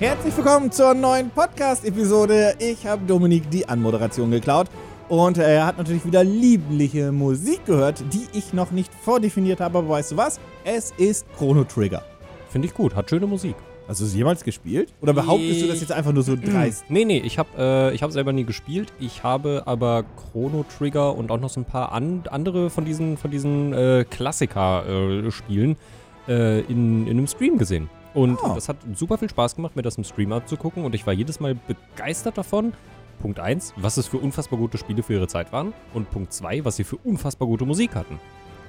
Herzlich willkommen zur neuen Podcast-Episode. Ich habe Dominik die Anmoderation geklaut und er hat natürlich wieder liebliche Musik gehört, die ich noch nicht vordefiniert habe. Aber weißt du was? Es ist Chrono Trigger. Finde ich gut, hat schöne Musik. Hast du es jemals gespielt? Oder behauptest du das jetzt einfach nur so dreist? Nee, nee, ich habe äh, ich hab selber nie gespielt. Ich habe aber Chrono Trigger und auch noch so ein paar an, andere von diesen, von diesen äh, Klassiker-Spielen äh, in, in einem Stream gesehen. Und Ah. das hat super viel Spaß gemacht, mir das im Stream anzugucken. Und ich war jedes Mal begeistert davon. Punkt 1, was es für unfassbar gute Spiele für ihre Zeit waren. Und Punkt 2, was sie für unfassbar gute Musik hatten.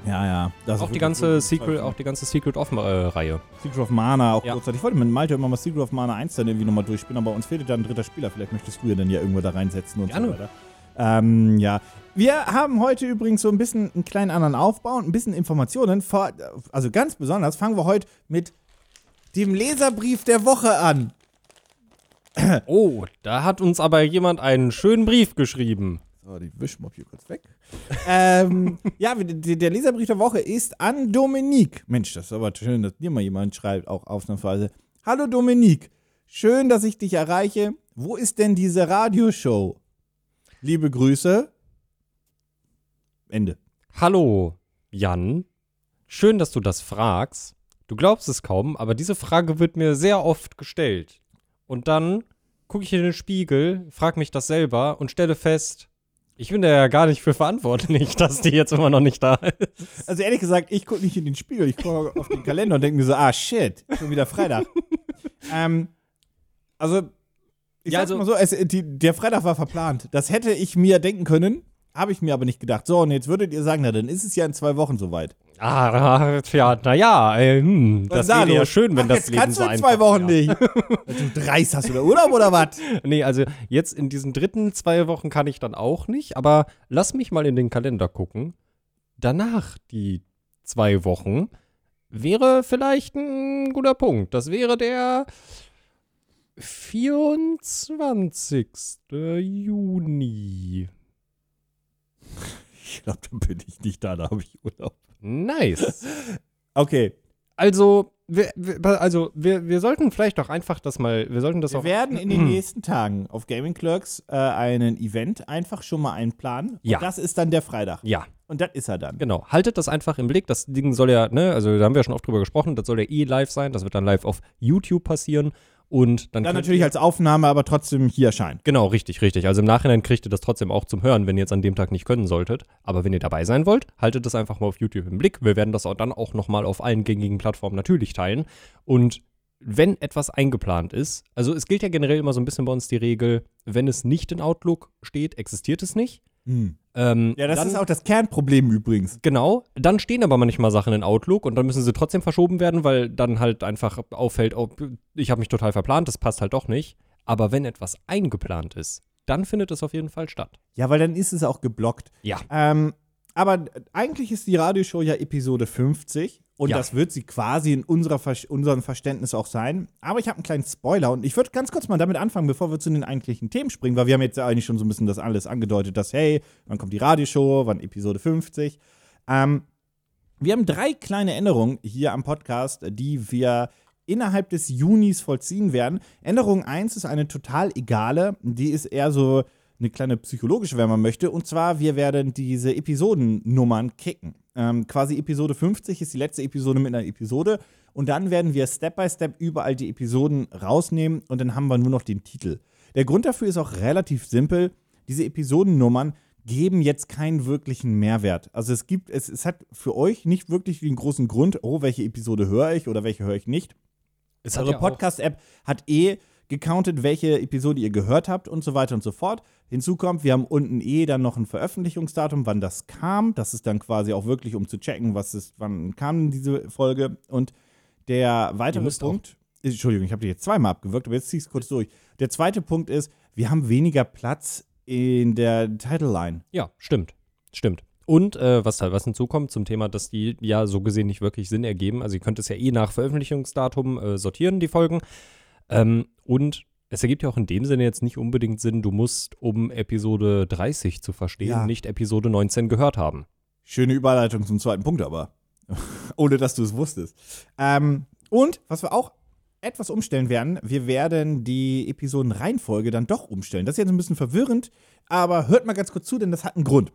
Ja, ja. Das Auch die, ganze Secret, auch die ganze Secret of-Reihe. Secret of Mana auch Ja. kurzzeitig. Ich wollte mit Malte immer mal Secret of Mana 1 dann irgendwie nochmal durchspielen, aber uns fehlte da ein dritter Spieler. Vielleicht möchtest du ja dann ja irgendwo da reinsetzen und Gerne. so weiter. Ähm, ja. Wir haben heute übrigens so ein bisschen einen kleinen anderen Aufbau und ein bisschen Informationen. Also ganz besonders fangen wir heute mit dem Leserbrief der Woche an. Oh, da hat uns aber jemand einen schönen Brief geschrieben. So, die wischen wir hier kurz weg. ähm, ja, der, der Leserbrief der Woche ist an Dominique. Mensch, das ist aber schön, dass dir mal jemand schreibt, auch ausnahmsweise. Hallo Dominique, schön, dass ich dich erreiche. Wo ist denn diese Radioshow? Liebe Grüße. Ende. Hallo, Jan. Schön, dass du das fragst. Du glaubst es kaum, aber diese Frage wird mir sehr oft gestellt. Und dann gucke ich in den Spiegel, frage mich das selber und stelle fest, ich bin da ja gar nicht für verantwortlich, dass die jetzt immer noch nicht da ist. Also ehrlich gesagt, ich gucke nicht in den Spiegel, ich gucke auf den Kalender und denke mir so, ah shit, schon wieder Freitag. ähm, also, ich Ja, sag's also- mal so, es, die, der Freitag war verplant. Das hätte ich mir denken können, habe ich mir aber nicht gedacht. So, und jetzt würdet ihr sagen, na, dann ist es ja in zwei Wochen soweit. Ah, tja, naja, äh, hm, das da wäre ja schön, wenn Ach, das jetzt Leben kannst so du in einfach zwei Wochen wäre. nicht. du dreist, hast du da Urlaub oder was? Nee, also jetzt in diesen dritten zwei Wochen kann ich dann auch nicht, aber lass mich mal in den Kalender gucken. Danach die zwei Wochen wäre vielleicht ein guter Punkt. Das wäre der 24. Juni. Ich glaube, dann bin ich nicht da, da habe ich Urlaub. Nice. Okay, Also, wir, wir, also wir, wir sollten vielleicht doch einfach das mal, wir sollten das wir auch werden in den nächsten Tagen auf Gaming Clerks äh, einen Event einfach schon mal einplanen. Ja. Und das ist dann der Freitag. Ja, Und das ist er dann. Genau, haltet das einfach im Blick. Das Ding soll ja, ne, also da haben wir ja schon oft drüber gesprochen, das soll ja eh live sein. Das wird dann live auf YouTube passieren. Und dann, Dann natürlich ihr- als Aufnahme, aber trotzdem hier erscheinen. Genau, richtig, richtig. Also im Nachhinein kriegt ihr das trotzdem auch zum Hören, wenn ihr jetzt an dem Tag nicht können solltet. Aber wenn ihr dabei sein wollt, haltet das einfach mal auf YouTube im Blick. Wir werden das auch dann auch nochmal auf allen gängigen Plattformen natürlich teilen. Und wenn etwas eingeplant ist, also es gilt ja generell immer so ein bisschen bei uns die Regel, wenn es nicht in Outlook steht, existiert es nicht. Ähm, Ja, das dann- ist auch das Kernproblem übrigens. Genau, dann stehen aber manchmal Sachen in Outlook und dann müssen sie trotzdem verschoben werden, weil dann halt einfach auffällt, oh, ich habe mich total verplant, das passt halt doch nicht. Aber wenn etwas eingeplant ist, dann findet es auf jeden Fall statt. Ja, weil dann ist es auch geblockt. Ja. Ähm, aber eigentlich ist die Radioshow ja Episode 50 und Ja. das wird sie quasi in unserer Ver unserem Verständnis auch sein. Aber ich habe einen kleinen Spoiler und ich würde ganz kurz mal damit anfangen, bevor wir zu den eigentlichen Themen springen, weil wir haben jetzt ja eigentlich schon so ein bisschen das alles angedeutet, dass hey, wann kommt die Radioshow, wann Episode 50. Ähm, wir haben drei kleine Änderungen hier am Podcast, die wir innerhalb des Junis vollziehen werden. Änderung 1 ist eine total egale, die ist eher so eine kleine psychologische, wenn man möchte. Und zwar, wir werden diese Episodennummern kicken. Ähm, quasi Episode 50 ist die letzte Episode mit einer Episode. Und dann werden wir Step by Step überall die Episoden rausnehmen und dann haben wir nur noch den Titel. Der Grund dafür ist auch relativ simpel. Diese Episodennummern geben jetzt keinen wirklichen Mehrwert. Also es gibt, es, es hat für euch nicht wirklich den großen Grund, oh, welche Episode höre ich oder welche höre ich nicht. Es Eure ja Podcast-App hat eh gecountet, welche Episode ihr gehört habt und so weiter und so fort. Hinzu kommt, wir haben unten eh dann noch ein Veröffentlichungsdatum, wann das kam. Das ist dann quasi auch wirklich, um zu checken, was ist, wann kam diese Folge. Und der weitere Punkt, Entschuldigung, ich habe dich jetzt zweimal abgewirkt, aber jetzt zieh ich es kurz durch. Der zweite Punkt ist, wir haben weniger Platz in der Title Line. Ja, stimmt. Stimmt. Und äh, was halt was hinzukommt zum Thema, dass die ja so gesehen nicht wirklich Sinn ergeben. Also ihr könnt es ja eh nach Veröffentlichungsdatum äh, sortieren, die Folgen. Ähm, und es ergibt ja auch in dem Sinne jetzt nicht unbedingt Sinn, du musst, um Episode 30 zu verstehen, Ja. nicht Episode 19 gehört haben. Schöne Überleitung zum zweiten Punkt aber. Ohne dass du es wusstest. Ähm, und was wir auch etwas umstellen werden. Wir werden die Episodenreihenfolge dann doch umstellen. Das ist jetzt ein bisschen verwirrend, aber hört mal ganz kurz zu, denn das hat einen Grund.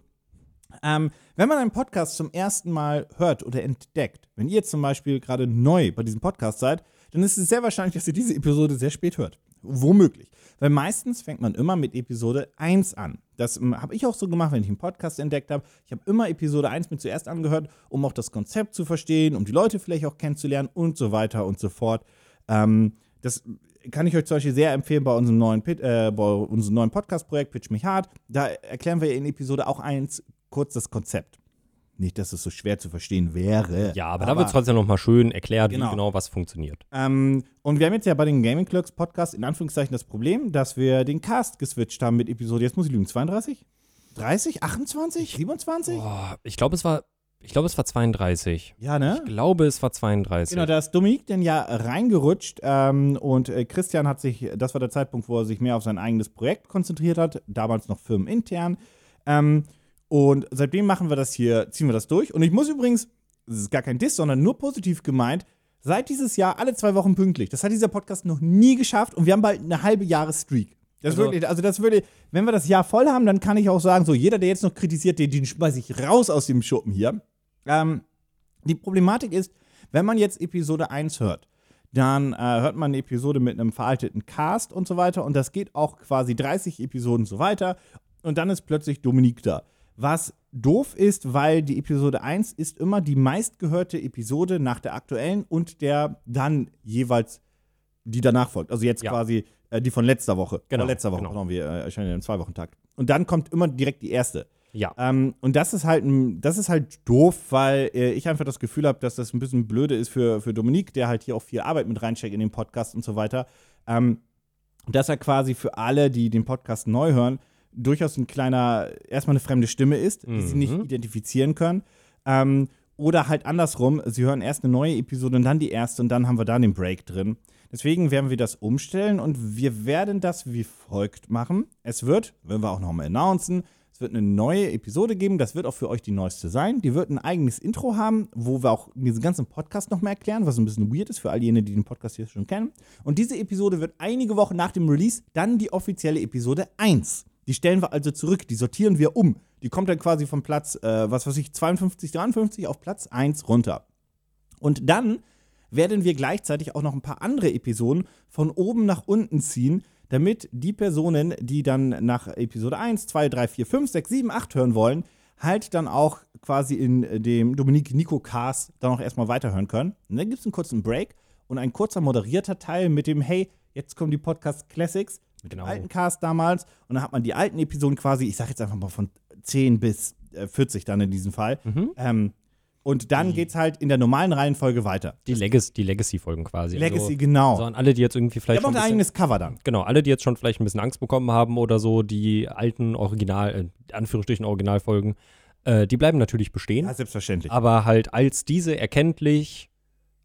Ähm, wenn man einen Podcast zum ersten Mal hört oder entdeckt, wenn ihr zum Beispiel gerade neu bei diesem Podcast seid, dann ist es sehr wahrscheinlich, dass ihr diese Episode sehr spät hört. Womöglich. Weil meistens fängt man immer mit Episode 1 an. Das ähm, habe ich auch so gemacht, wenn ich einen Podcast entdeckt habe. Ich habe immer Episode 1 mit zuerst angehört, um auch das Konzept zu verstehen, um die Leute vielleicht auch kennenzulernen und so weiter und so fort. Ähm, das kann ich euch zum Beispiel sehr empfehlen bei unserem neuen, äh, neuen Podcast-Projekt Pitch mich hart. Da erklären wir in Episode auch 1 kurz das Konzept. Nicht, dass es so schwer zu verstehen wäre. Ja, aber, aber da wird es trotzdem nochmal schön erklärt, genau. wie genau was funktioniert. Ähm, und wir haben jetzt ja bei den Gaming Clerks Podcast in Anführungszeichen das Problem, dass wir den Cast geswitcht haben mit Episode, jetzt muss ich lügen, 32? 30? 28? 27? Oh, ich glaube, es war. Ich glaube, es war 32. Ja, ne? Ich glaube, es war 32. Genau, da ist Dominik denn ja reingerutscht ähm, und äh, Christian hat sich, das war der Zeitpunkt, wo er sich mehr auf sein eigenes Projekt konzentriert hat, damals noch firmenintern. Ähm, und seitdem machen wir das hier, ziehen wir das durch. Und ich muss übrigens, das ist gar kein Diss, sondern nur positiv gemeint, seit dieses Jahr alle zwei Wochen pünktlich. Das hat dieser Podcast noch nie geschafft und wir haben bald eine halbe Jahresstreak. Das also, wirklich, also das würde, wenn wir das Jahr voll haben, dann kann ich auch sagen, so jeder, der jetzt noch kritisiert, den, den schmeiße ich raus aus dem Schuppen hier. Ähm, die Problematik ist, wenn man jetzt Episode 1 hört, dann äh, hört man eine Episode mit einem veralteten Cast und so weiter und das geht auch quasi 30 Episoden so weiter und dann ist plötzlich Dominik da. Was doof ist, weil die Episode 1 ist immer die meistgehörte Episode nach der aktuellen und der dann jeweils, die danach folgt. Also jetzt ja. quasi äh, die von letzter Woche. Genau. Von letzter Woche, genau. genau. wir äh, erscheinen ja im Zwei-Wochen-Takt. Und dann kommt immer direkt die erste. Ja. Ähm, und das ist halt das ist halt doof, weil äh, ich einfach das Gefühl habe, dass das ein bisschen blöde ist für, für Dominik, der halt hier auch viel Arbeit mit reinsteckt in den Podcast und so weiter. Ähm, dass er quasi für alle, die den Podcast neu hören, durchaus ein kleiner, erstmal eine fremde Stimme ist, die sie nicht mhm. identifizieren können. Ähm, oder halt andersrum, sie hören erst eine neue Episode und dann die erste und dann haben wir da den Break drin. Deswegen werden wir das umstellen und wir werden das wie folgt machen. Es wird, wenn wir auch nochmal announcen, es wird eine neue Episode geben, das wird auch für euch die neueste sein. Die wird ein eigenes Intro haben, wo wir auch diesen ganzen Podcast nochmal erklären, was ein bisschen weird ist für all jene, die den Podcast hier schon kennen. Und diese Episode wird einige Wochen nach dem Release dann die offizielle Episode 1. Die stellen wir also zurück, die sortieren wir um. Die kommt dann quasi von Platz, äh, was weiß ich, 52, 53 auf Platz 1 runter. Und dann werden wir gleichzeitig auch noch ein paar andere Episoden von oben nach unten ziehen, damit die Personen, die dann nach Episode 1, 2, 3, 4, 5, 6, 7, 8 hören wollen, halt dann auch quasi in dem Dominik Nico Cast dann auch erstmal weiterhören können. Und dann gibt es einen kurzen Break und ein kurzer moderierter Teil mit dem, hey, jetzt kommen die Podcast Classics mit genau. dem alten Cast damals. Und dann hat man die alten Episoden quasi, ich sag jetzt einfach mal von 10 bis äh, 40 dann in diesem Fall. Mhm. Ähm, und dann die, geht's halt in der normalen Reihenfolge weiter. Die, Legacy, die Legacy-Folgen quasi. Legacy, also, genau. Also an alle, die jetzt irgendwie vielleicht. Hat auch ein eigenes Cover dann. Genau, alle, die jetzt schon vielleicht ein bisschen Angst bekommen haben oder so, die alten Original, äh, Anführungsstrichen Originalfolgen, äh, die bleiben natürlich bestehen. Ja, selbstverständlich. Aber halt als diese erkenntlich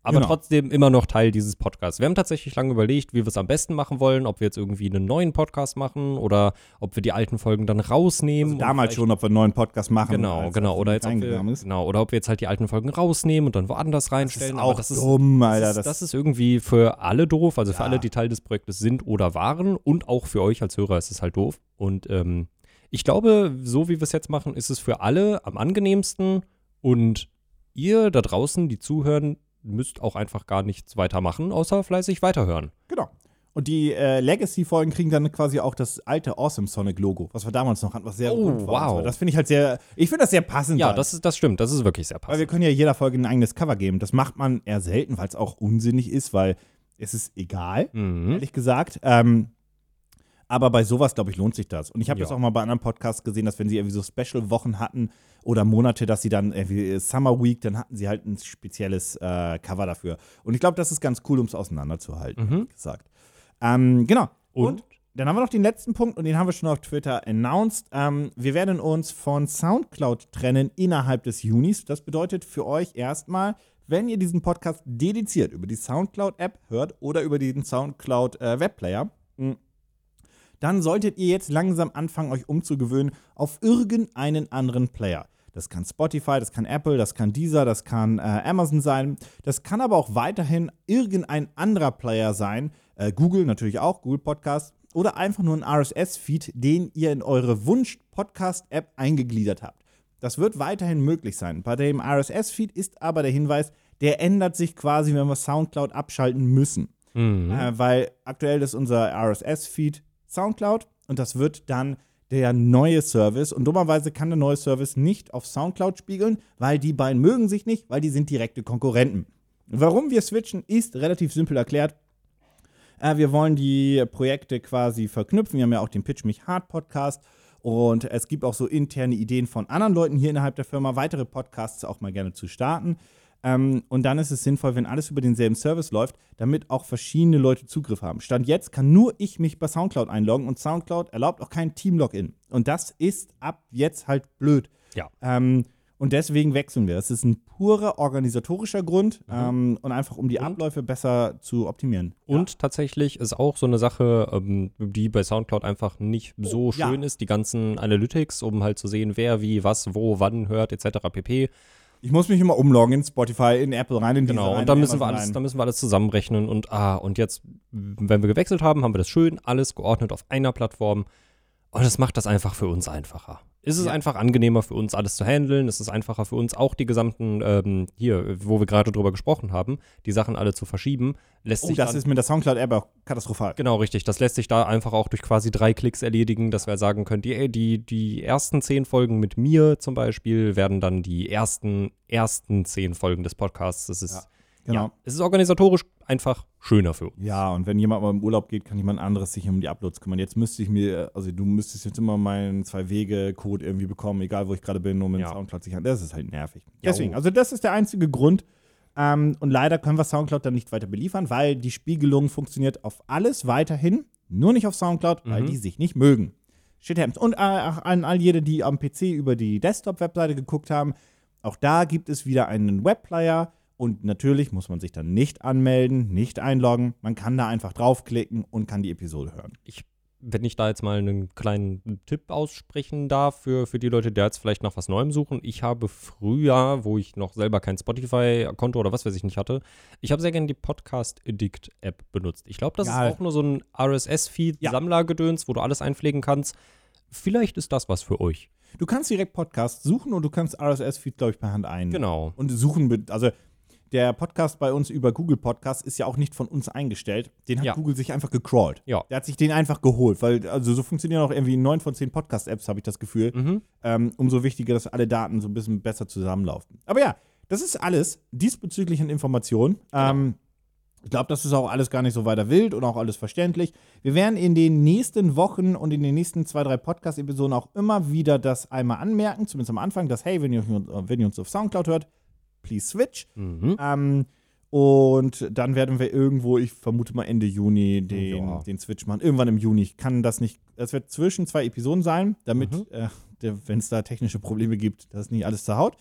aber genau. trotzdem immer noch Teil dieses Podcasts. Wir haben tatsächlich lange überlegt, wie wir es am besten machen wollen, ob wir jetzt irgendwie einen neuen Podcast machen oder ob wir die alten Folgen dann rausnehmen. Also damals schon, ob wir einen neuen Podcast machen. Genau, genau. Oder jetzt ob wir, genau, oder ob wir jetzt halt die alten Folgen rausnehmen und dann woanders reinstellen. Das ist auch das ist, dumm, Alter. Das ist, das ist, irgendwie für alle doof, also für alle, die Teil des Projektes sind oder waren und auch für euch als Hörer ist es halt doof. Und ähm, ich glaube, so wie wir es jetzt machen, ist es für alle am angenehmsten und ihr da draußen, die zuhören, müsst auch einfach gar nichts weiter machen, außer fleißig weiterhören. Genau. Und die äh, Legacy-Folgen kriegen dann quasi auch das alte Awesome Sonic-Logo, was wir damals noch hatten, was sehr oh, gut war. Wow. Das finde ich halt sehr, ich finde das sehr passend. Ja, das, ist, das stimmt, das ist wirklich sehr passend. Weil wir können ja jeder Folge ein eigenes Cover geben. Das macht man eher selten, weil es auch unsinnig ist, weil es ist egal, mhm. ehrlich gesagt. Ähm, aber bei sowas, glaube ich, lohnt sich das. Und ich habe ja. das auch mal bei anderen Podcasts gesehen, dass wenn sie irgendwie so Special-Wochen hatten oder Monate, dass sie dann irgendwie Summer Week, dann hatten sie halt ein spezielles äh, Cover dafür. Und ich glaube, das ist ganz cool, um es auseinanderzuhalten, mhm. gesagt. Ähm, genau. Und? Und? dann haben wir noch den letzten Punkt und den haben wir schon auf Twitter announced. Ähm, wir werden uns von Soundcloud trennen innerhalb des Junis. Das bedeutet für euch erstmal, wenn ihr diesen Podcast dediziert über die Soundcloud-App hört oder über den Soundcloud-Webplayer, äh, dann solltet ihr jetzt langsam anfangen, euch umzugewöhnen auf irgendeinen anderen Player. Das kann Spotify, das kann Apple, das kann Deezer, das kann äh, Amazon sein. Das kann aber auch weiterhin irgendein anderer Player sein. Äh, Google natürlich auch, Google Podcast. Oder einfach nur ein RSS-Feed, den ihr in eure Wunsch-Podcast-App eingegliedert habt. Das wird weiterhin möglich sein. Bei dem RSS-Feed ist aber der Hinweis, der ändert sich quasi, wenn wir Soundcloud abschalten müssen. Mhm. Äh, weil aktuell ist unser RSS-Feed Soundcloud und das wird dann der neue Service. Und dummerweise kann der neue Service nicht auf Soundcloud spiegeln, weil die beiden mögen sich nicht, weil die sind direkte Konkurrenten. Warum wir switchen, ist relativ simpel erklärt. Äh, wir wollen die Projekte quasi verknüpfen. Wir haben ja auch den Pitch Mich Hard Podcast. Und es gibt auch so interne Ideen von anderen Leuten hier innerhalb der Firma, weitere Podcasts auch mal gerne zu starten. Ähm, und dann ist es sinnvoll, wenn alles über denselben Service läuft, damit auch verschiedene Leute Zugriff haben. Stand jetzt kann nur ich mich bei Soundcloud einloggen und Soundcloud erlaubt auch kein Team-Login. Und das ist ab jetzt halt blöd. Ja. Ähm, und deswegen wechseln wir. Das ist ein purer organisatorischer Grund ähm, und einfach um die Und? Abläufe besser zu optimieren. Und tatsächlich ist auch so eine Sache, ähm, die bei Soundcloud einfach nicht so ja. schön ist, die ganzen Analytics, um halt zu sehen, wer wie, was, wo, wann hört, etc. pp. Ich muss mich immer umloggen in Spotify, in Apple rein, in Genau, rein, und da in müssen wir Amazon alles, rein. da müssen wir alles zusammenrechnen und ah, und jetzt, wenn wir gewechselt haben, haben wir das schön alles geordnet auf einer Plattform. Und das macht das einfach für uns einfacher. Es ist Ja. einfach angenehmer für uns, alles zu handeln. Es ist einfacher für uns, auch die gesamten, ähm, hier, wo wir gerade drüber gesprochen haben, die Sachen alle zu verschieben. Lässt Oh, sich das ist mit der Soundcloud-App auch katastrophal. Genau, richtig. Das lässt sich da einfach auch durch quasi drei Klicks erledigen, dass wir sagen können, die, die, die ersten zehn Folgen mit mir zum Beispiel werden dann die ersten, ersten zehn Folgen des Podcasts. Das ist, Ja, ja, genau. es ist organisatorisch einfach schöner für uns. Ja, und wenn jemand mal im Urlaub geht, kann jemand anderes sich um die Uploads kümmern. Jetzt müsste ich mir, also du müsstest jetzt immer meinen Zwei-Wege-Code irgendwie bekommen, egal wo ich gerade bin, um in Ja. Soundcloud sich an. Das ist halt nervig. Ja, Deswegen, oh. also das ist der einzige Grund. Ähm, und leider können wir Soundcloud dann nicht weiter beliefern, weil die Spiegelung funktioniert auf alles weiterhin, nur nicht auf Soundcloud, weil Mhm. die sich nicht mögen. Shit happens. Und äh, an all jene, die am PC über die Desktop-Webseite geguckt haben, auch da gibt es wieder einen Webplayer. Und natürlich muss man sich dann nicht anmelden, nicht einloggen. Man kann da einfach draufklicken und kann die Episode hören. wenn ich da jetzt mal einen kleinen Tipp aussprechen darf für, für die Leute, die jetzt vielleicht nach was Neuem suchen. Ich habe früher, wo ich noch selber kein Spotify-Konto oder was weiß ich nicht hatte, ich habe sehr gerne die Podcast Addict-App benutzt. Ich glaube, das Ja. ist auch nur so ein RSS-Feed-Sammlergedöns, wo du alles einpflegen kannst. Vielleicht ist das was für euch. Du kannst direkt Podcast suchen und du kannst RSS-Feed, glaube ich, per Hand ein. Genau. Und suchen, also der Podcast bei uns über Google Podcast ist ja auch nicht von uns eingestellt. Den hat Ja. Google sich einfach gecrawlt. Ja. Der hat sich den einfach geholt, weil, also so funktionieren auch irgendwie neun von zehn Podcast-Apps, habe ich das Gefühl. Mhm. Ähm, umso wichtiger, dass alle Daten so ein bisschen besser zusammenlaufen. Aber ja, das ist alles diesbezüglich an Informationen. Ähm, ich glaube, das ist auch alles gar nicht so weiter wild und auch alles verständlich. Wir werden in den nächsten Wochen und in den nächsten zwei, drei Podcast-Episoden auch immer wieder das einmal anmerken, zumindest am Anfang, dass, hey, wenn ihr, wenn ihr uns auf Soundcloud hört, please switch. Mhm. Ähm, und dann werden wir irgendwo, ich vermute mal Ende Juni, den, Ja. den Switch machen. Irgendwann im Juni. Ich kann das nicht. Das wird zwischen zwei Episoden sein, damit, Mhm. äh, wenn es da technische Probleme gibt, das nicht alles zerhaut.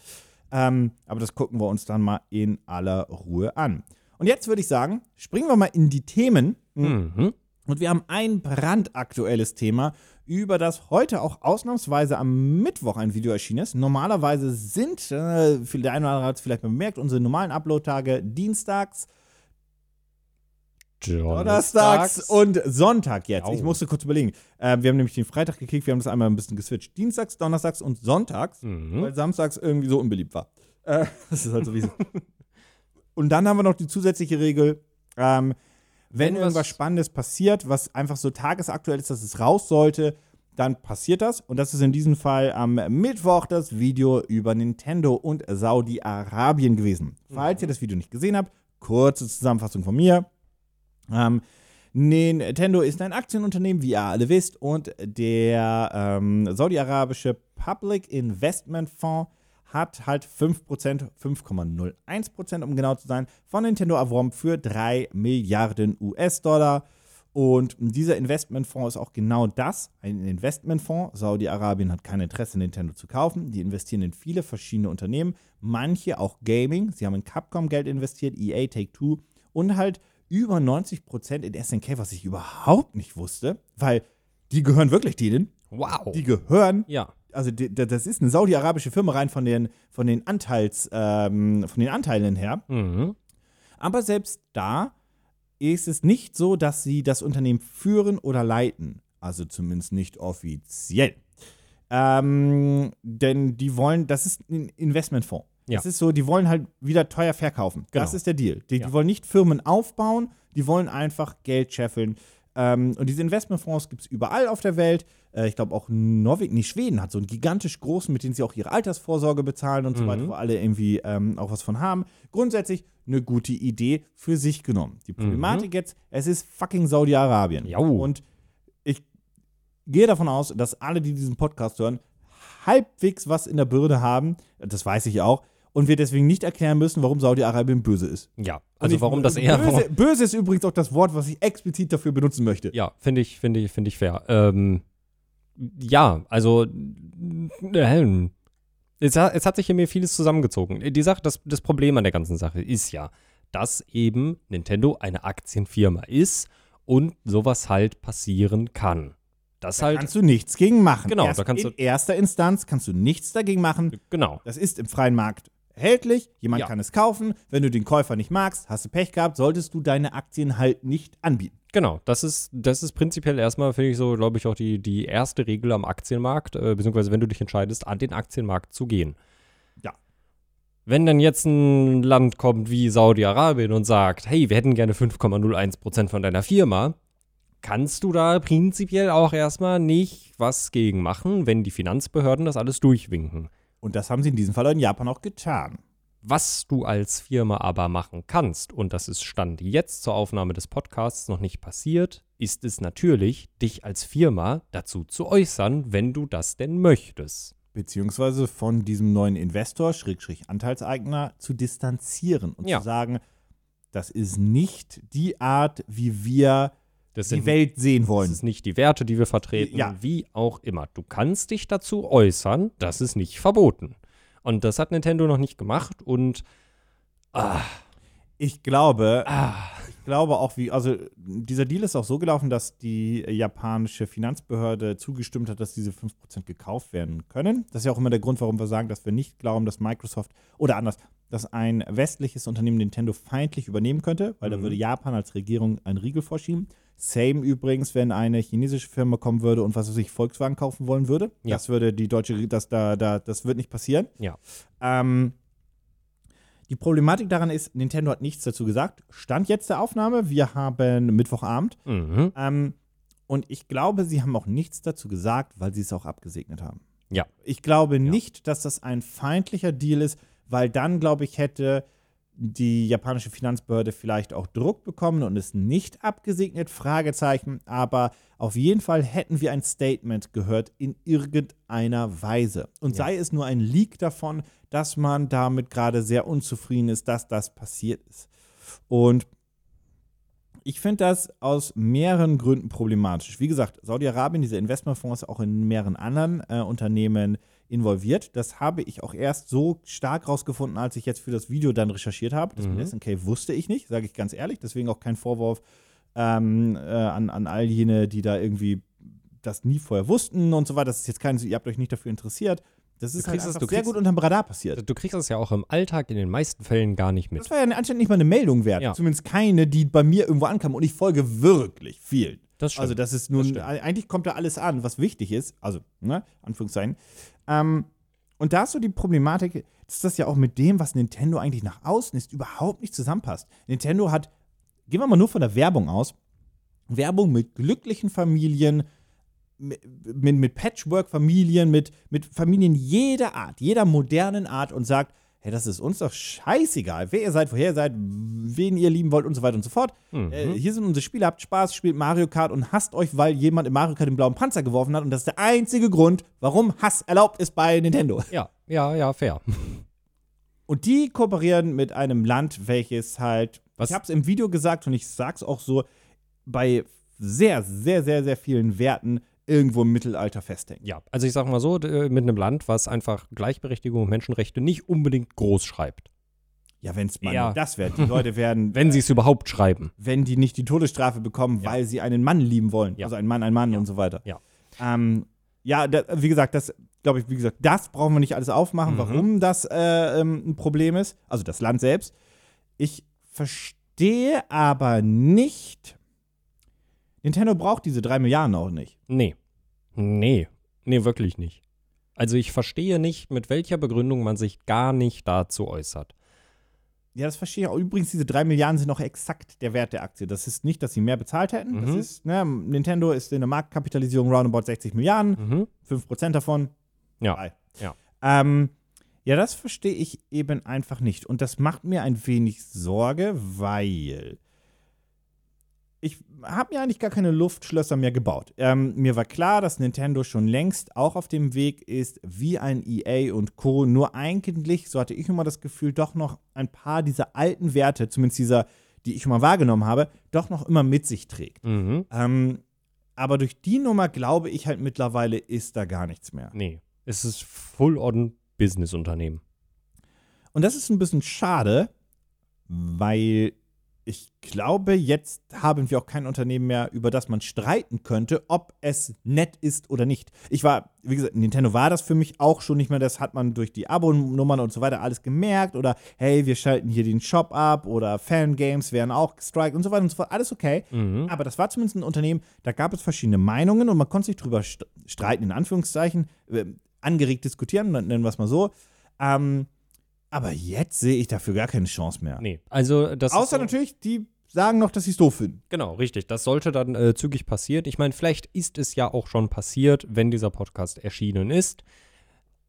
Ähm, aber das gucken wir uns dann mal in aller Ruhe an. Und jetzt würde ich sagen, springen wir mal in die Themen. Mhm. Und wir haben ein brandaktuelles Thema, über das heute auch ausnahmsweise am Mittwoch ein Video erschienen ist. Normalerweise sind, äh, der eine oder andere hat es vielleicht bemerkt, unsere normalen Upload-Tage dienstags, donnerstags und Sonntag jetzt. Au. Ich musste kurz überlegen. Äh, wir haben nämlich den Freitag gekickt, wir haben das einmal ein bisschen geswitcht. Dienstags, donnerstags und sonntags, Mhm. weil samstags irgendwie so unbeliebt war. Äh, das ist halt so wie so. Und dann haben wir noch die zusätzliche Regel, ähm, wenn, Wenn was- irgendwas Spannendes passiert, was einfach so tagesaktuell ist, dass es raus sollte, dann passiert das. Und das ist in diesem Fall am Mittwoch das Video über Nintendo und Saudi-Arabien gewesen. Falls ihr das Video nicht gesehen habt, kurze Zusammenfassung von mir. Ähm, Nintendo ist ein Aktienunternehmen, wie ihr alle wisst, und der ähm, saudi-arabische Public Investment Fonds hat halt 5%, 5,01% um genau zu sein, von Nintendo erworben für 3 Milliarden US-Dollar. Und dieser Investmentfonds ist auch genau das, ein Investmentfonds. Saudi-Arabien hat kein Interesse, Nintendo zu kaufen. Die investieren in viele verschiedene Unternehmen, manche auch Gaming. Sie haben in Capcom Geld investiert, EA, Take-Two und halt über 90% in SNK, was ich überhaupt nicht wusste, weil die gehören wirklich denen. Wow. Die gehören ja. Also das ist eine saudi-arabische Firma rein von den, von den Anteils, ähm, von den Anteilen her. Mhm. Aber selbst da ist es nicht so, dass sie das Unternehmen führen oder leiten. Also zumindest nicht offiziell. Ähm, denn die wollen, das ist ein Investmentfonds. Ja. Das ist so, die wollen halt wieder teuer verkaufen. Das Genau. ist der Deal. Die, Ja. die wollen nicht Firmen aufbauen, die wollen einfach Geld scheffeln. Ähm, und diese Investmentfonds gibt es überall auf der Welt. Äh, ich glaube auch Norwegen, nee, Schweden hat so einen gigantisch großen, mit dem sie auch ihre Altersvorsorge bezahlen und so Mhm. weiter, wo alle irgendwie ähm, auch was von haben. Grundsätzlich eine gute Idee für sich genommen. Die Problematik jetzt, es ist fucking Saudi-Arabien. Und ich gehe davon aus, dass alle, die diesen Podcast hören, halbwegs was in der Bürde haben. Das weiß ich auch. Und wir deswegen nicht erklären müssen, warum Saudi-Arabien böse ist. Ja, also ich- warum das eher. Böse, böse ist übrigens auch das Wort, was ich explizit dafür benutzen möchte. Ja, finde ich, finde ich, finde ich fair. Ähm, ja, also äh, es, hat, es hat sich hier mir vieles zusammengezogen. Die Sache, das, das Problem an der ganzen Sache ist ja, dass eben Nintendo eine Aktienfirma ist und sowas halt passieren kann. Das Da halt, kannst du nichts gegen machen. Genau, Erst da kannst in du- erster Instanz kannst du nichts dagegen machen. genau. Das ist im freien Markt erhältlich. Jemand Ja. kann es kaufen. Wenn du den Käufer nicht magst, hast du Pech gehabt, solltest du deine Aktien halt nicht anbieten. Genau, das ist, das ist prinzipiell erstmal, finde ich so, glaube ich, auch die, die erste Regel am Aktienmarkt, äh, beziehungsweise wenn du dich entscheidest, an den Aktienmarkt zu gehen. Ja. Wenn dann jetzt ein Land kommt wie Saudi-Arabien und sagt, hey, wir hätten gerne 5,01% von deiner Firma, kannst du da prinzipiell auch erstmal nicht was gegen machen, wenn die Finanzbehörden das alles durchwinken. Und das haben sie in diesem Fall in Japan auch getan. Was du als Firma aber machen kannst, und das ist Stand jetzt zur Aufnahme des Podcasts noch nicht passiert, ist es natürlich, dich als Firma dazu zu äußern, wenn du das denn möchtest. Beziehungsweise von diesem neuen Investor, Schrägstrich Anteilseigner, zu distanzieren und Ja. zu sagen, das ist nicht die Art, wie wir Das die sind Welt sehen das wollen. ist nicht die Werte, die wir vertreten, Ja. wie auch immer. Du kannst dich dazu äußern, das ist nicht verboten. Und das hat Nintendo noch nicht gemacht und ah, Ich glaube, ah, ich glaube auch, wie, also dieser Deal ist auch so gelaufen, dass die japanische Finanzbehörde zugestimmt hat, dass diese 5% gekauft werden können. Das ist ja auch immer der Grund, warum wir sagen, dass wir nicht glauben, dass Microsoft oder anders, dass ein westliches Unternehmen Nintendo feindlich übernehmen könnte, weil da Mhm. würde Japan als Regierung einen Riegel vorschieben. Same übrigens, wenn eine chinesische Firma kommen würde und was weiß ich, Volkswagen kaufen wollen würde. Ja. Das würde die deutsche, das, da, da, das wird nicht passieren. Ja. Ähm, die Problematik daran ist, Nintendo hat nichts dazu gesagt. Stand jetzt der Aufnahme. Wir haben Mittwochabend. mhm. Ähm, und ich glaube, sie haben auch nichts dazu gesagt, weil sie es auch abgesegnet haben. Ja. Ich glaube nicht, dass das ein feindlicher Deal ist, weil dann, glaube ich, hätte die japanische Finanzbehörde vielleicht auch Druck bekommen und es nicht abgesegnet, Fragezeichen. Aber auf jeden Fall hätten wir ein Statement gehört in irgendeiner Weise. Und Ja. sei es nur ein Leak davon, dass man damit gerade sehr unzufrieden ist, dass das passiert ist. Und ich finde das aus mehreren Gründen problematisch. Wie gesagt, Saudi-Arabien, diese Investmentfonds, auch in mehreren anderen äh, Unternehmen involviert. Das habe ich auch erst so stark rausgefunden, als ich jetzt für das Video dann recherchiert habe. Das Mhm. mit SNK wusste ich nicht, sage ich ganz ehrlich. Deswegen auch kein Vorwurf ähm, äh, an, an all jene, die da irgendwie das nie vorher wussten und so weiter. Das ist jetzt kein, ihr habt euch nicht dafür interessiert. Das ist halt es- sehr kriegst- gut unterm Radar passiert. Du kriegst das ja auch im Alltag in den meisten Fällen gar nicht mit. Das war ja anscheinend nicht mal eine Meldung wert. Ja. Zumindest keine, die bei mir irgendwo ankam. Und ich folge wirklich viel. Das stimmt. Also das ist nun, stimmt. eigentlich kommt da alles an, was wichtig ist. Also, ne, Anführungszeichen. Ähm, und da ist so die Problematik, dass das ja auch mit dem, was Nintendo eigentlich nach außen ist, überhaupt nicht zusammenpasst. Nintendo hat, gehen wir mal nur von der Werbung aus, Werbung mit glücklichen Familien, mit, mit, mit Patchwork-Familien, mit, mit Familien jeder Art, jeder modernen Art und sagt, hey, das ist uns doch scheißegal, wer ihr seid, woher ihr seid, wen ihr lieben wollt und so weiter und so fort. Mhm. Äh, hier sind unsere Spiele, habt Spaß, spielt Mario Kart und hasst euch, weil jemand im Mario Kart den blauen Panzer geworfen hat und das ist der einzige Grund, warum Hass erlaubt ist bei Nintendo. ja, ja, ja, fair. Und die kooperieren mit einem Land, welches halt, Was- ich habe es im Video gesagt und ich sag's auch so, bei sehr, sehr, sehr, sehr vielen Werten irgendwo im Mittelalter festhängt. Ja, also ich sag mal so, d- mit einem Land, was einfach Gleichberechtigung und Menschenrechte nicht unbedingt groß schreibt. Ja, wenn es mal Ja. das wäre. Die Leute werden, Wenn sie es überhaupt schreiben. wenn die nicht die Todesstrafe bekommen, Ja. weil sie einen Mann lieben wollen. Ja. Also ein Mann, ein Mann und so weiter. Ja. Ähm, ja, da, wie gesagt, das, glaube ich, wie gesagt, das brauchen wir nicht alles aufmachen, Mhm. warum das äh, ähm, ein Problem ist. Also das Land selbst. Ich verstehe aber nicht. Nintendo braucht diese drei Milliarden auch nicht. Nee. Nee. Nee, wirklich nicht. Also ich verstehe nicht, mit welcher Begründung man sich gar nicht dazu äußert. Ja, das verstehe ich auch. Übrigens, diese drei Milliarden sind auch exakt der Wert der Aktie. Das ist nicht, dass sie mehr bezahlt hätten. Das Mhm. ist, ne, Nintendo ist in der Marktkapitalisierung roundabout 60 Milliarden. Mhm. 5% davon. Ja. Drei. Ja. Ähm, ja, das verstehe ich eben einfach nicht. Und das macht mir ein wenig Sorge, weil ich habe mir eigentlich gar keine Luftschlösser mehr gebaut. Ähm, mir war klar, dass Nintendo schon längst auch auf dem Weg ist, wie ein EA und Co. Nur eigentlich, so hatte ich immer das Gefühl, doch noch ein paar dieser alten Werte, zumindest dieser, die ich mal wahrgenommen habe, doch noch immer mit sich trägt. Mhm. Ähm, aber durch die Nummer glaube ich halt mittlerweile, ist da gar nichts mehr. Nee. Es ist full-on Business-Unternehmen. Und das ist ein bisschen schade, weil ich glaube, jetzt haben wir auch kein Unternehmen mehr, über das man streiten könnte, ob es nett ist oder nicht. Ich war, wie gesagt, Nintendo war das für mich auch schon nicht mehr. Das hat man durch die Abo-Nummern und so weiter alles gemerkt. Oder hey, wir schalten hier den Shop ab oder Fangames werden auch gestrikt und so weiter und so fort. Alles okay. Mhm. Aber das war zumindest ein Unternehmen, da gab es verschiedene Meinungen und man konnte sich drüber st streiten, in Anführungszeichen, äh, angeregt diskutieren, nennen wir es mal so. Ähm, aber jetzt sehe ich dafür gar keine Chance mehr. Nee. Also das Außer so- natürlich, die sagen noch, dass sie es doof finden. Genau, richtig. Das sollte dann äh, zügig passieren. Ich meine, vielleicht ist es ja auch schon passiert, wenn dieser Podcast erschienen ist.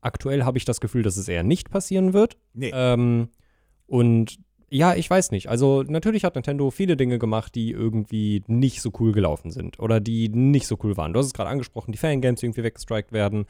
Aktuell habe ich das Gefühl, dass es eher nicht passieren wird. Nee. Ähm, und ja, ich weiß nicht. Also natürlich hat Nintendo viele Dinge gemacht, die irgendwie nicht so cool gelaufen sind oder die nicht so cool waren. Du hast es gerade angesprochen, die Fangames die irgendwie weggestrikt werden.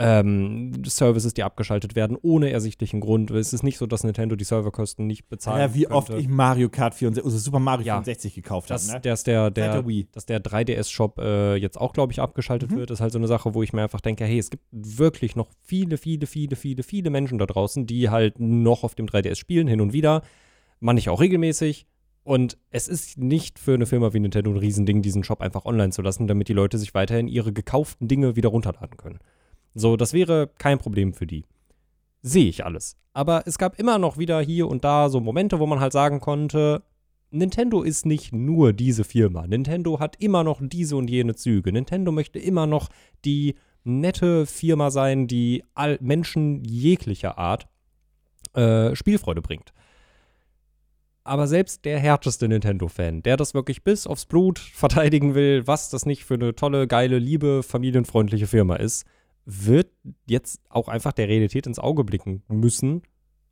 Ähm, Services, die abgeschaltet werden, ohne ersichtlichen Grund. Es ist nicht so, dass Nintendo die Serverkosten nicht bezahlt. ja, wie oft ich Mario Kart 64, also Super Mario Ja. 64 gekauft habe. dass, Ne? dass der, der, der dass der 3DS-Shop äh, jetzt auch, glaube ich, abgeschaltet Mhm. wird, ist halt so eine Sache, wo ich mir einfach denke, hey, es gibt wirklich noch viele, viele, viele, viele, viele Menschen da draußen, die halt noch auf dem 3DS spielen, hin und wieder, manche auch regelmäßig. Und es ist nicht für eine Firma wie Nintendo ein Riesending, diesen Shop einfach online zu lassen, damit die Leute sich weiterhin ihre gekauften Dinge wieder runterladen können. So, das wäre kein Problem für die. Sehe ich alles. Aber es gab immer noch wieder hier und da so Momente, wo man halt sagen konnte, Nintendo ist nicht nur diese Firma. Nintendo hat immer noch diese und jene Züge. Nintendo möchte immer noch die nette Firma sein, die all Menschen jeglicher Art äh, Spielfreude bringt. Aber selbst der härteste Nintendo-Fan, der das wirklich bis aufs Blut verteidigen will, was das nicht für eine tolle, geile, liebe, familienfreundliche Firma ist, wird jetzt auch einfach der Realität ins Auge blicken müssen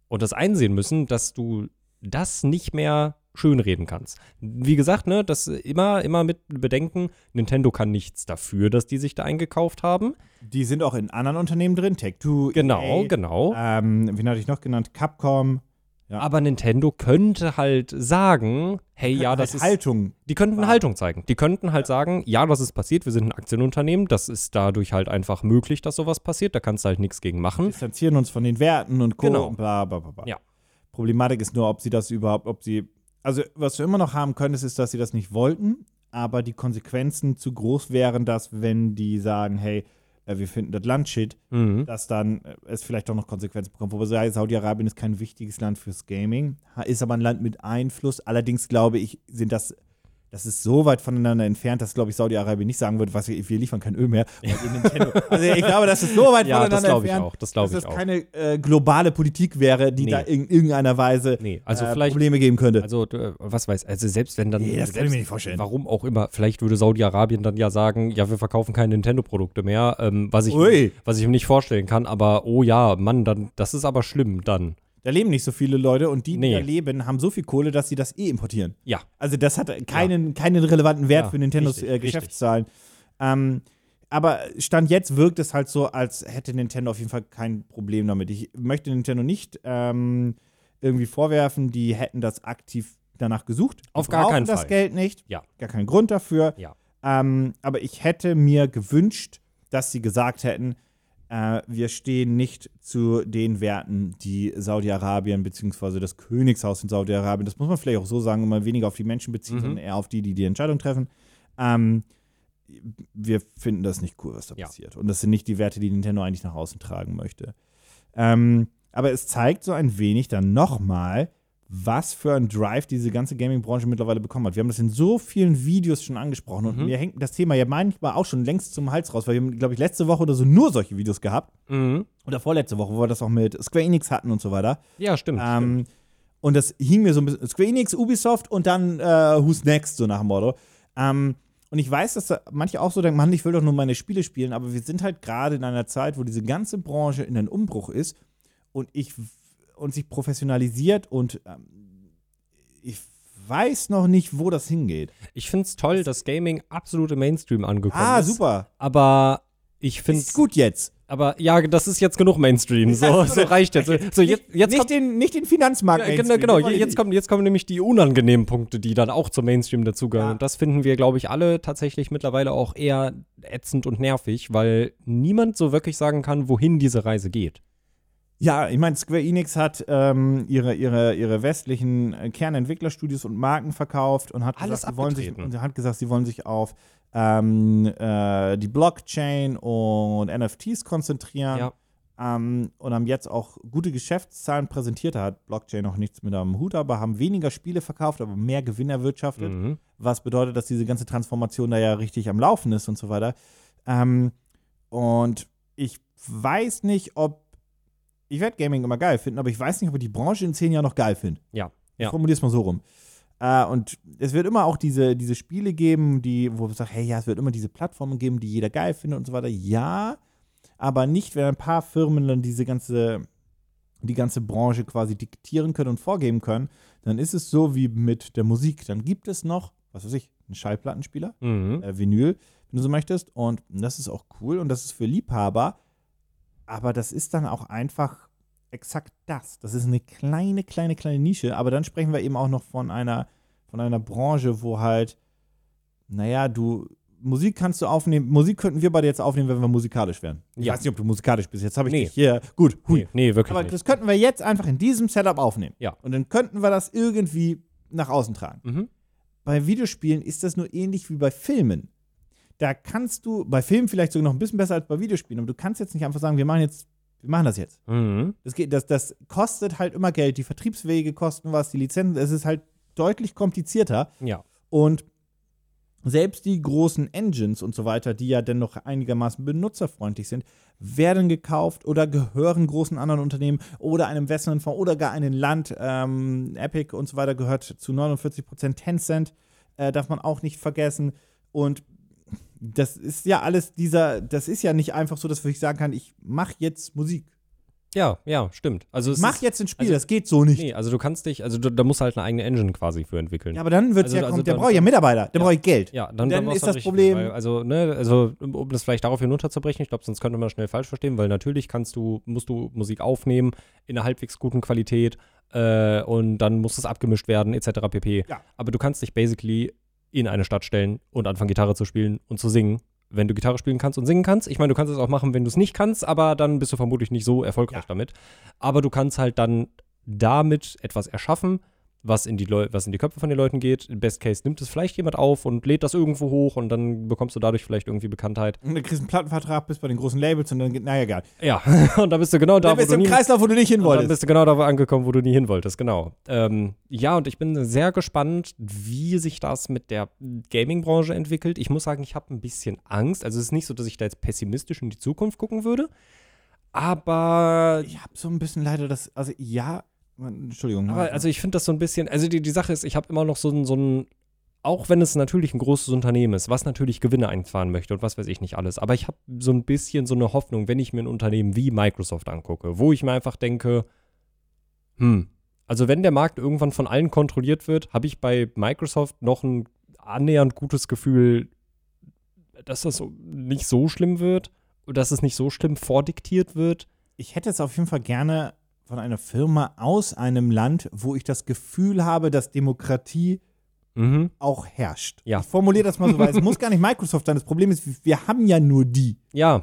und das einsehen müssen, dass du das nicht mehr schönreden kannst. Wie gesagt, ne, das immer, immer mit bedenken, Nintendo kann nichts dafür, dass die sich da eingekauft haben. Die sind auch in anderen Unternehmen drin, Take-Two, Genau, EA, genau. ähm, wen hatte ich noch genannt? Capcom. Ja. Aber Nintendo könnte halt sagen, hey, ja, das halt ist. Haltung. Die könnten war. Haltung zeigen. Die könnten halt sagen, ja, das ist passiert, wir sind ein Aktienunternehmen, das ist dadurch halt einfach möglich, dass sowas passiert, da kannst du halt nichts gegen machen. distanzieren uns von den Werten und Co. Genau. und bla, bla, bla, bla. Ja. Problematik ist nur, ob sie das überhaupt, ob sie, also was du immer noch haben könntest, ist, dass sie das nicht wollten, aber die Konsequenzen zu groß wären, dass wenn die sagen, hey, äh, wir finden das Land shit, Mhm. dass dann äh, es vielleicht doch noch Konsequenzen bekommt. Wobei Saudi-Arabien ist kein wichtiges Land fürs Gaming, ist aber ein Land mit Einfluss. Allerdings glaube ich, sind das, das ist so weit voneinander entfernt, dass, glaube ich, Saudi-Arabien nicht sagen würde, was wir, wir liefern kein Öl mehr. also ich glaube, das ist so weit Ja, das voneinander glaube ich entfernt auch. Das dass das auch. keine äh, globale Politik wäre, die Nee. da in irgendeiner Weise Nee, also äh. Probleme geben könnte. Also, was weiß, also selbst wenn dann. Nee, das kann ich selbst, mir nicht vorstellen. Warum auch immer, vielleicht würde Saudi-Arabien dann ja sagen, ja, wir verkaufen keine Nintendo-Produkte mehr, ähm, was, ich, Ui. was ich mir nicht vorstellen kann, aber oh ja, Mann, dann, das ist aber schlimm dann. Da leben nicht so viele Leute und die, die Nee. da leben, haben so viel Kohle, dass sie das eh importieren. Ja. Also das hat keinen, keinen relevanten Wert Ja, für Nintendos richtig, äh, richtig. Geschäftszahlen. Ähm, aber Stand jetzt wirkt es halt so, als hätte Nintendo auf jeden Fall kein Problem damit. Ich möchte Nintendo nicht ähm, irgendwie vorwerfen, die hätten das aktiv danach gesucht. Die Auf gar brauchen keinen das Fall. Geld nicht. Ja. Gar keinen Grund dafür. Ja. Ähm, aber ich hätte mir gewünscht, dass sie gesagt hätten, äh, wir stehen nicht zu den Werten, die Saudi-Arabien bzw. das Königshaus in Saudi-Arabien, das muss man vielleicht auch so sagen, immer weniger auf die Menschen beziehen, Mhm. sondern eher auf die, die die Entscheidung treffen. Ähm, wir finden das nicht cool, was da Ja. passiert. Und das sind nicht die Werte, die Nintendo eigentlich nach außen tragen möchte. Ähm, aber es zeigt so ein wenig dann nochmal, was für ein Drive diese ganze Gaming-Branche mittlerweile bekommen hat. Wir haben das in so vielen Videos schon angesprochen und Mhm. mir hängt das Thema ja manchmal auch schon längst zum Hals raus, weil wir haben, glaube ich, letzte Woche oder so nur solche Videos gehabt. Mhm. Oder vorletzte Woche, wo wir das auch mit Square Enix hatten und so weiter. Ja, stimmt. stimmt. Ähm, und das hing mir so ein bisschen. Square Enix, Ubisoft und dann äh, Who's Next, so nach dem Motto. Ähm, und ich weiß, dass da manche auch so denken, Mann, ich will doch nur meine Spiele spielen, aber wir sind halt gerade in einer Zeit, wo diese ganze Branche in einem Umbruch ist und ich und sich professionalisiert und ähm, ich weiß noch nicht, wo das hingeht. Ich finde es toll, dass Gaming absolut im Mainstream angekommen Ah, ist. super. Aber ich finde Ist gut jetzt. Aber ja, das ist jetzt genug Mainstream. So, so reicht jetzt. So, jetzt, jetzt nicht, kommt, den, nicht den Finanzmarkt. ja, genau, genau. Jetzt kommen, jetzt kommen nämlich die unangenehmen Punkte, die dann auch zum Mainstream dazugehören. Ja. Und das finden wir, glaube ich, alle tatsächlich mittlerweile auch eher ätzend und nervig, weil niemand so wirklich sagen kann, wohin diese Reise geht. Ja, ich meine, Square Enix hat ähm, ihre, ihre, ihre westlichen äh, Kernentwicklerstudios und Marken verkauft und hat Alles gesagt, sie wollen sich, und hat gesagt, sie wollen sich auf ähm, äh, die Blockchain und NFTs konzentrieren. Ja. Ähm, und haben jetzt auch gute Geschäftszahlen präsentiert. Da hat Blockchain noch nichts mit am Hut, aber haben weniger Spiele verkauft, aber mehr Gewinn erwirtschaftet Mhm. was bedeutet, dass diese ganze Transformation da ja richtig am Laufen ist und so weiter. Ähm, und ich weiß nicht, ob ich werde Gaming immer geil finden, aber ich weiß nicht, ob ich die Branche in zehn Jahren noch geil finde. Ja, Ich ja. formuliere es mal so rum. Äh, und es wird immer auch diese, diese Spiele geben, die, wo man sagt, hey, ja, es wird immer diese Plattformen geben, die jeder geil findet und so weiter. Ja, aber nicht, wenn ein paar Firmen dann diese ganze, die ganze Branche quasi diktieren können und vorgeben können, dann ist es so wie mit der Musik. Dann gibt es noch, was weiß ich, einen Schallplattenspieler, Mhm. äh, Vinyl, wenn du so möchtest. Und das ist auch cool und das ist für Liebhaber. Aber das ist dann auch einfach exakt das. Das ist eine kleine, kleine, kleine Nische. Aber dann sprechen wir eben auch noch von einer, von einer Branche, wo halt, naja, du. Musik kannst du aufnehmen. Musik könnten wir beide jetzt aufnehmen, wenn wir musikalisch wären. Ich Ja. weiß nicht, ob du musikalisch bist. Jetzt habe ich Nee. dich hier. Gut, hui. Nee, nee, wirklich Aber nicht. das könnten wir jetzt einfach in diesem Setup aufnehmen. Ja. Und dann könnten wir das irgendwie nach außen tragen. Mhm. Bei Videospielen ist das nur ähnlich wie bei Filmen. Da kannst du, bei Filmen vielleicht sogar noch ein bisschen besser als bei Videospielen, aber du kannst jetzt nicht einfach sagen, wir machen jetzt, wir machen das jetzt. Mhm. Das, geht, das, das kostet halt immer Geld. Die Vertriebswege kosten was, die Lizenzen, es ist halt deutlich komplizierter. Ja. Und selbst die großen Engines und so weiter, die ja dennoch einigermaßen benutzerfreundlich sind, werden gekauft oder gehören großen anderen Unternehmen oder einem Investmentfonds oder gar einem Land. Ähm, Epic und so weiter gehört zu 49% Tencent, äh, darf man auch nicht vergessen. Und das ist ja alles dieser, das ist ja nicht einfach so, dass ich sagen kann, ich mache jetzt Musik. Ja, ja, stimmt. Also mach ist, jetzt ein Spiel, also- das geht so nicht. Nee, also du kannst dich, also du, da musst halt eine eigene Engine quasi für entwickeln. Ja, aber dann wird es Also- ja also kommen, der braucht ja Mitarbeiter, der Ja. braucht Geld. Ja, dann, dann dann, ist das Problem- Weil, also, ne, also, um um das vielleicht darauf hinunterzubrechen, ich glaube, sonst könnte man schnell falsch verstehen, weil natürlich kannst du, musst du Musik aufnehmen in einer halbwegs guten Qualität äh, und dann muss es abgemischt werden, etc. pp. Ja. Aber du kannst dich basically in eine Stadt stellen und anfangen, Gitarre zu spielen und zu singen. Wenn du Gitarre spielen kannst und singen kannst. Ich meine, du kannst es auch machen, wenn du es nicht kannst, aber dann bist du vermutlich nicht so erfolgreich Ja. damit. Aber du kannst halt dann damit etwas erschaffen, was in, die Leu was in die Köpfe von den Leuten geht. Im Best Case nimmt es vielleicht jemand auf und lädt das irgendwo hoch und dann bekommst du dadurch vielleicht irgendwie Bekanntheit. Und dann kriegst du einen Plattenvertrag, bist bei den großen Labels und dann geht, naja, egal. Ja, und dann bist du genau da, dann wo bist du du im Kreislauf, wo du nicht hin und dann wolltest. bist du genau da angekommen, wo du nie hin wolltest, genau. Ähm, ja, und ich bin sehr gespannt, wie sich das mit der Gaming-Branche entwickelt. Ich muss sagen, ich habe ein bisschen Angst. Also es ist nicht so, dass ich da jetzt pessimistisch in die Zukunft gucken würde. Aber Ich habe so ein bisschen leider das, also ja, Entschuldigung. Aber also ich finde das so ein bisschen, also die, die Sache ist, ich habe immer noch so ein, so ein, auch wenn es natürlich ein großes Unternehmen ist, was natürlich Gewinne einfahren möchte und was weiß ich nicht alles, aber ich habe so ein bisschen so eine Hoffnung, wenn ich mir ein Unternehmen wie Microsoft angucke, wo ich mir einfach denke, hm, also wenn der Markt irgendwann von allen kontrolliert wird, habe ich bei Microsoft noch ein annähernd gutes Gefühl, dass das nicht so schlimm wird, dass es nicht so schlimm vordiktiert wird. ich hätte es auf jeden Fall gerne von einer Firma aus einem Land, wo ich das Gefühl habe, dass Demokratie Mhm. auch herrscht. Ja. Ich formuliere das mal so, weil es muss gar nicht Microsoft sein. Das Problem ist, wir haben ja nur die. Ja.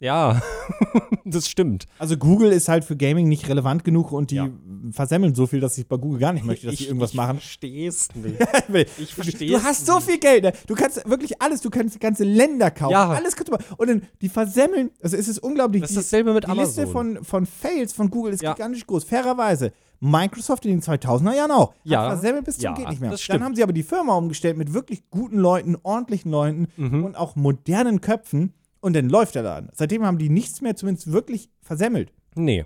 Ja. das stimmt. Also Google ist halt für Gaming nicht relevant genug und die Ja. versemmeln so viel, dass ich bei Google gar nicht möchte, dass sie irgendwas machen. versteh's nicht. Ich versteh's Du hast so viel Geld, ne? du kannst wirklich alles, du kannst ganze Länder kaufen, Ja. alles kannst du machen. Und dann die versemmeln, also es ist unglaublich. Das ist die, dasselbe mit die Liste Amazon. von, von Fails von Google ist Ja. gigantisch groß. Fairerweise, Microsoft in den 2000er Jahren auch. Ja. Versemmelt bis zum Ja, geht nicht mehr. das stimmt. Dann haben sie aber die Firma umgestellt mit wirklich guten Leuten, ordentlichen Leuten Mhm. und auch modernen Köpfen und dann läuft der Laden. Seitdem haben die nichts mehr zumindest wirklich versemmelt. Nee.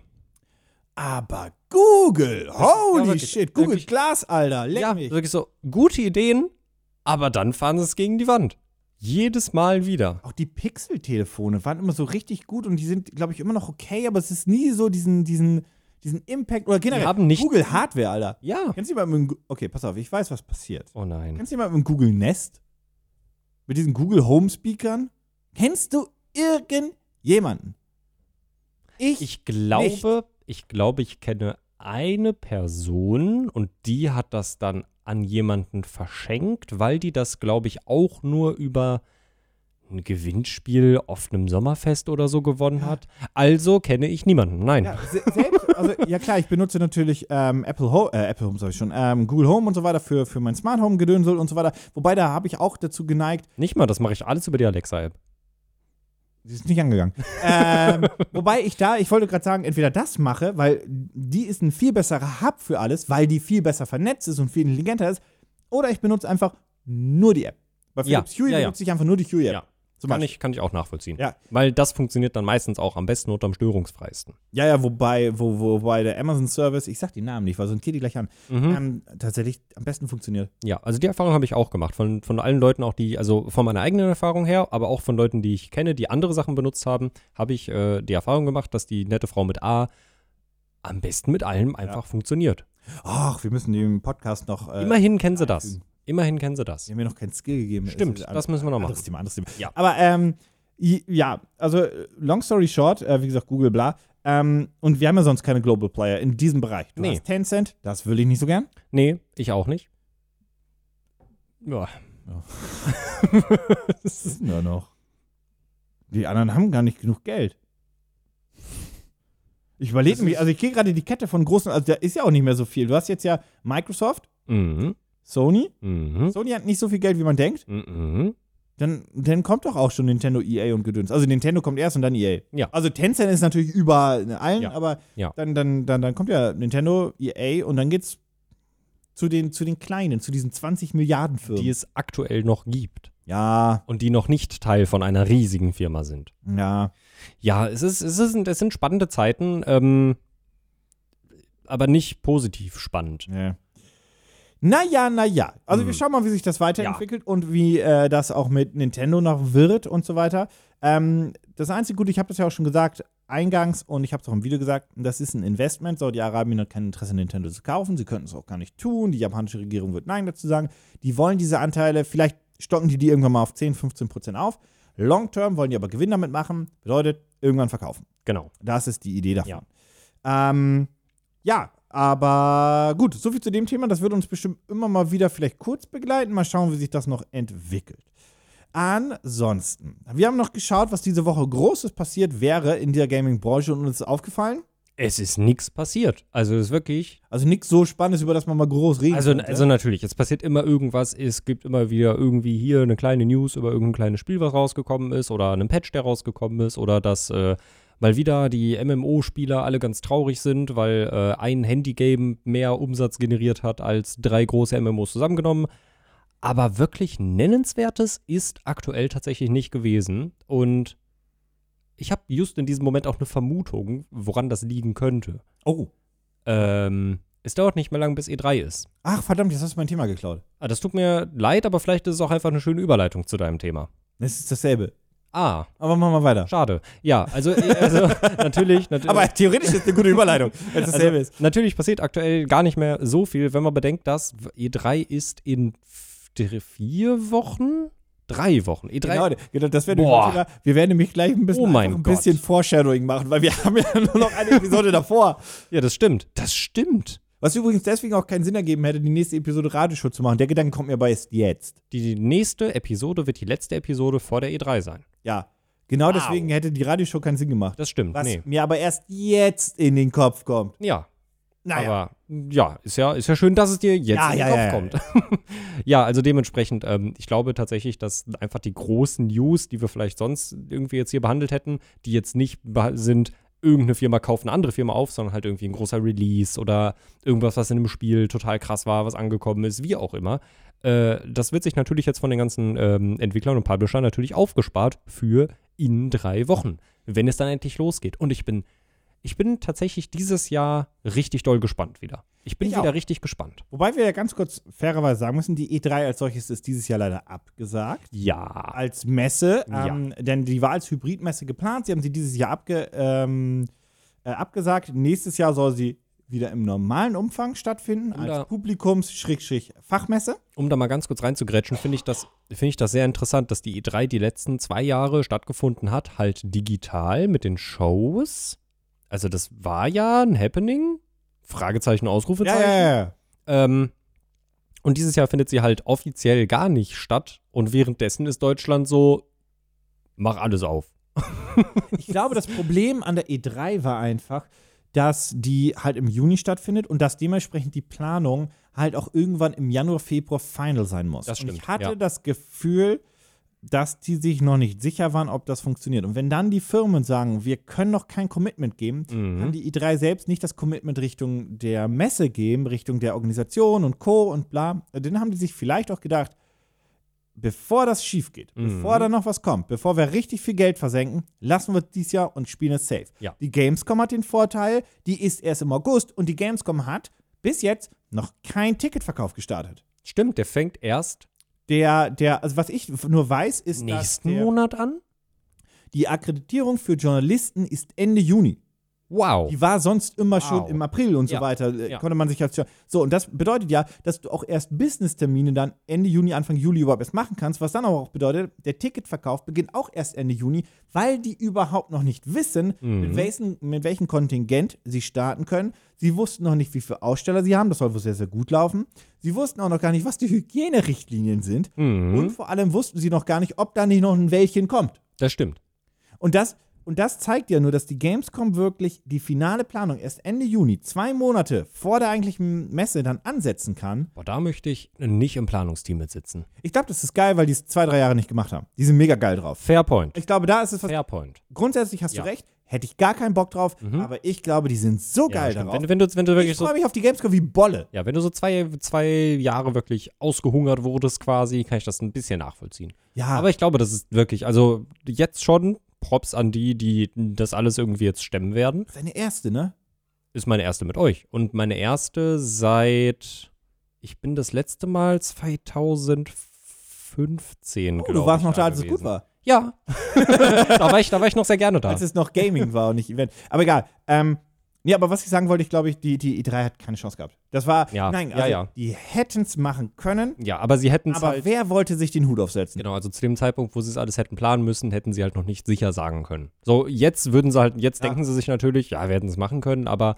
Aber Google, holy wirklich- shit, Google wirklich- Glass, Alter, leck Ja, mich. wirklich so gute Ideen, aber dann fahren sie es gegen die Wand. Jedes Mal wieder. Auch die Pixel-Telefone waren immer so richtig gut und die sind, glaube ich, immer noch okay, aber es ist nie so diesen, diesen, diesen Impact oder generell haben nicht- Google Hardware, Alter. Ja. Kennst du jemanden mit okay, pass auf, ich weiß, was passiert. Oh nein. Kennst du jemanden mit dem Google Nest? Mit diesen Google Home Speakern? Kennst du irgendjemanden? Ich, Ich glaube, ich glaube, ich kenne eine Person und die hat das dann an jemanden verschenkt, weil die das, glaube ich, auch nur über ein Gewinnspiel auf einem Sommerfest oder so gewonnen hat. Also kenne ich niemanden. Nein. Ja, se selbst, also ja klar, ich benutze natürlich ähm, Apple Home, äh, Apple Home sag ich schon, ähm, Google Home und so weiter für, für mein Smart Home Gedönsel und so weiter. Wobei da habe ich auch dazu geneigt, Nicht mal, das mache ich alles über die Alexa-App. Sie ist nicht angegangen. ähm, wobei ich da, ich wollte gerade sagen, entweder das mache, weil die ist ein viel besserer Hub für alles, weil die viel besser vernetzt ist und viel intelligenter ist, oder ich benutze einfach nur die App. Bei Ja, Philips Hue ja, ja. benutze ich einfach nur die Hue-App. Ja. Zum Kann Beispiel. ich, kann ich auch nachvollziehen. Ja. Weil das funktioniert dann meistens auch am besten und am störungsfreisten. Ja, ja, wobei, wo, wobei der Amazon-Service, ich sag die Namen nicht, weil sonst geht die gleich an, Mhm. ähm, tatsächlich am besten funktioniert. Ja, also die Erfahrung habe ich auch gemacht. Von, von allen Leuten, auch die, also von meiner eigenen Erfahrung her, aber auch von Leuten, die ich kenne, die andere Sachen benutzt haben, habe ich äh, die Erfahrung gemacht, dass die nette Frau mit A am besten mit allem einfach funktioniert. Ach, wir müssen dem Podcast noch. Äh, Immerhin kennen sie das. Immerhin kennen sie das. Die haben mir noch keinen Skill gegeben. Stimmt, das müssen wir noch Anderes machen. Thema, anderes Thema. Ja. Aber ähm, ja, also long story short, äh, wie gesagt, Google, bla. Ähm, und wir haben ja sonst keine Global Player in diesem Bereich. Du Nee. hast Tencent, das will ich nicht so gern. Nee, ich auch nicht. Ja. Das ist nur noch. Die anderen haben gar nicht genug Geld. Ich überlege ist- also ich gehe gerade die Kette von großen, also da ist ja auch nicht mehr so viel. Du hast jetzt ja Microsoft, mhm. Sony. Mhm. Sony hat nicht so viel Geld, wie man denkt. Mhm. Dann, dann kommt doch auch schon Nintendo, EA und Gedöns. Also Nintendo kommt erst und dann EA. Ja. Also Tencent ist natürlich über allen, Ja. aber Ja. Dann, dann, dann, dann kommt ja Nintendo, EA und dann geht's zu den, zu den kleinen, zu diesen 20 Milliarden Firmen. Die es aktuell noch gibt ja, und die noch nicht Teil von einer riesigen Firma sind. ja. Ja, es, ist, es, ist, es sind spannende Zeiten, ähm, aber nicht positiv spannend. ja. Naja, naja. Also wir Hm. schauen mal, wie sich das weiterentwickelt und wie äh, das auch mit Nintendo noch wird und so weiter. Ähm, das einzige Gute, ich habe das ja auch schon gesagt, eingangs und ich habe es auch im Video gesagt, das ist ein Investment. Saudi-Arabien hat kein Interesse, Nintendo zu kaufen. Sie könnten es auch gar nicht tun. Die japanische Regierung wird Nein dazu sagen. Die wollen diese Anteile, vielleicht stocken die die irgendwann mal auf 10, 15 Prozent auf. Long term wollen die aber Gewinn damit machen. Bedeutet, irgendwann verkaufen. Genau. Das ist die Idee davon. Ja. Ja, ähm, ja aber gut, soviel zu dem Thema. Das wird uns bestimmt immer mal wieder vielleicht kurz begleiten. Mal schauen, wie sich das noch entwickelt. Ansonsten, wir haben noch geschaut, was diese Woche Großes passiert wäre in der Gaming-Branche und uns ist aufgefallen. Es ist nichts passiert. Also es ist wirklich. Also nichts so Spannendes, über das man mal groß reden Also, könnte. also natürlich, es passiert immer irgendwas. Es gibt immer wieder irgendwie hier eine kleine News über irgendein kleines Spiel, was rausgekommen ist, oder einen Patch, der rausgekommen ist, oder dass äh, mal wieder die MMO-Spieler alle ganz traurig sind, weil äh, ein Handygame mehr Umsatz generiert hat als drei große MMOs zusammengenommen. Aber wirklich Nennenswertes ist aktuell tatsächlich nicht gewesen. Und ich habe just in diesem Moment auch eine Vermutung, woran das liegen könnte. oh. Ähm, es dauert nicht mehr lang, bis E3 ist. Ach, verdammt, jetzt hast du mein Thema geklaut. Ah, das tut mir leid, aber vielleicht ist es auch einfach eine schöne Überleitung zu deinem Thema. Das ist dasselbe. Ah, Aber machen wir weiter. schade. Ja, also, äh, also natürlich, natürlich. Aber theoretisch ist eine gute Überleitung, wenn es dasselbe ist. Natürlich passiert aktuell gar nicht mehr so viel, wenn man bedenkt, dass E3 ist in vier Wochen? Drei Wochen. E3. Genau, genau, das wäre. Thema. Wir werden nämlich gleich ein bisschen, Oh ein bisschen Foreshadowing machen, weil wir haben ja nur noch eine Episode davor. Ja, das stimmt. Das stimmt. Was übrigens deswegen auch keinen Sinn ergeben hätte, die nächste Episode Radioshow zu machen. Der Gedanke kommt mir aber erst jetzt. Die nächste Episode wird die letzte Episode vor der E3 sein. Ja. Genau Wow. deswegen hätte die Radioshow keinen Sinn gemacht. Das stimmt. Was nee. mir aber erst jetzt in den Kopf kommt. Ja, Naja. Aber ja, ist ja, ist ja schön, dass es dir jetzt Ja, in den ja, Kopf ja, ja. kommt. ja, also dementsprechend, ähm, ich glaube tatsächlich, dass einfach die großen News, die wir vielleicht sonst irgendwie jetzt hier behandelt hätten, die jetzt nicht sind, irgendeine Firma kauft eine andere Firma auf, sondern halt irgendwie ein großer Release oder irgendwas, was in einem Spiel total krass war, was angekommen ist, wie auch immer. Äh, das wird sich natürlich jetzt von den ganzen ähm, Entwicklern und Publishern natürlich aufgespart für in drei Wochen, wenn es dann endlich losgeht. Und ich bin ich bin tatsächlich dieses Jahr richtig doll gespannt wieder. Ich bin Ich wieder auch. richtig gespannt. Wobei wir ja ganz kurz fairerweise sagen müssen, die E3 als solches ist dieses Jahr leider abgesagt. Ja. Als Messe, Ja. ähm, denn die war als Hybridmesse geplant. Sie haben sie dieses Jahr abge, ähm, äh, abgesagt. Nächstes Jahr soll sie wieder im normalen Umfang stattfinden, da- als Publikums-Fachmesse. Um da mal ganz kurz reinzugrätschen, finde ich, das, finde ich das sehr interessant, dass die E3 die letzten zwei Jahre stattgefunden hat, halt digital mit den Shows. Also das war ja ein Happening. Fragezeichen, Ja, Ausrufezeichen. ja, ja. Ähm, und dieses Jahr findet sie halt offiziell gar nicht statt. Und währenddessen ist Deutschland so, mach alles auf. Ich glaube, das Problem an der E3 war einfach, dass die halt im Juni stattfindet und dass dementsprechend die Planung halt auch irgendwann im Januar, Februar final sein muss. Das und ich stimmt, hatte ja. das Gefühl, dass die sich noch nicht sicher waren, ob das funktioniert. Und wenn dann die Firmen sagen, wir können noch kein Commitment geben, Mhm. kann die E3 selbst nicht das Commitment Richtung der Messe geben, Richtung der Organisation und Co. und bla. Dann haben die sich vielleicht auch gedacht, bevor das schief geht, Mhm. bevor da noch was kommt, bevor wir richtig viel Geld versenken, lassen wir es dieses Jahr und spielen es safe. Ja. Die Gamescom hat den Vorteil, die ist erst im August und die Gamescom hat bis jetzt noch kein Ticketverkauf gestartet. Stimmt, der fängt erst Der, der, also was ich nur weiß, ist, dass nächsten der, Monat an. die Akkreditierung für Journalisten ist Ende Juni. Wow. Die war sonst immer schon Wow. im April und so Ja. weiter. Äh, Ja. Konnte man sich als so und das bedeutet ja, dass du auch erst Business-Termine dann Ende Juni, Anfang Juli überhaupt erst machen kannst. Was dann aber auch bedeutet, der Ticketverkauf beginnt auch erst Ende Juni, weil die überhaupt noch nicht wissen, Mhm. mit, welchen, mit welchem Kontingent sie starten können. Sie wussten noch nicht, wie viele Aussteller sie haben. Das soll wohl sehr, sehr gut laufen. Sie wussten auch noch gar nicht, was die Hygienerichtlinien sind. Und Mhm. vor allem wussten sie noch gar nicht, ob da nicht noch ein Wellchen kommt. Das stimmt. Und das, und das zeigt ja nur, dass die Gamescom wirklich die finale Planung erst Ende Juni, zwei Monate vor der eigentlichen Messe, dann ansetzen kann. Boah, da möchte ich nicht im Planungsteam mitsitzen. Ich glaube, das ist geil, weil die es zwei, drei Jahre nicht gemacht haben. Die sind mega geil drauf. Fair point. Ich glaube, da ist es was. Fair point. Grundsätzlich hast Ja. du recht, hätte ich gar keinen Bock drauf, aber ich glaube, die sind so geil stimmt. darauf. wenn, du- wenn, du, wenn du wirklich ich so freue mich auf die Gamescom wie Bolle. Ja, wenn du so zwei, zwei Jahre wirklich ausgehungert wurdest quasi, kann ich das ein bisschen nachvollziehen. Ja, Aber ich glaube, das ist wirklich, also jetzt schon Props an die, die das alles irgendwie jetzt stemmen werden. seine erste, ne? Ist meine erste mit euch. Und meine erste seit, ich bin das letzte Mal 2015, Oh, du warst noch da, als es gut war. Ja. da, war ich, da war ich noch sehr gerne da. Als es noch Gaming war und nicht Event. Aber egal. Ähm, ja, aber was ich sagen wollte, ich glaube, ich, die, die E3 hat keine Chance gehabt. Das war, Ja, nein, ja, also, ja. die hätten es machen können, Ja, aber sie hätten es aber halt. wer wollte sich den Hut aufsetzen? Genau, also zu dem Zeitpunkt, wo sie es alles hätten planen müssen, hätten sie halt noch nicht sicher sagen können. So, jetzt würden sie halt, jetzt Ja. denken sie sich natürlich, ja, wir hätten es machen können, aber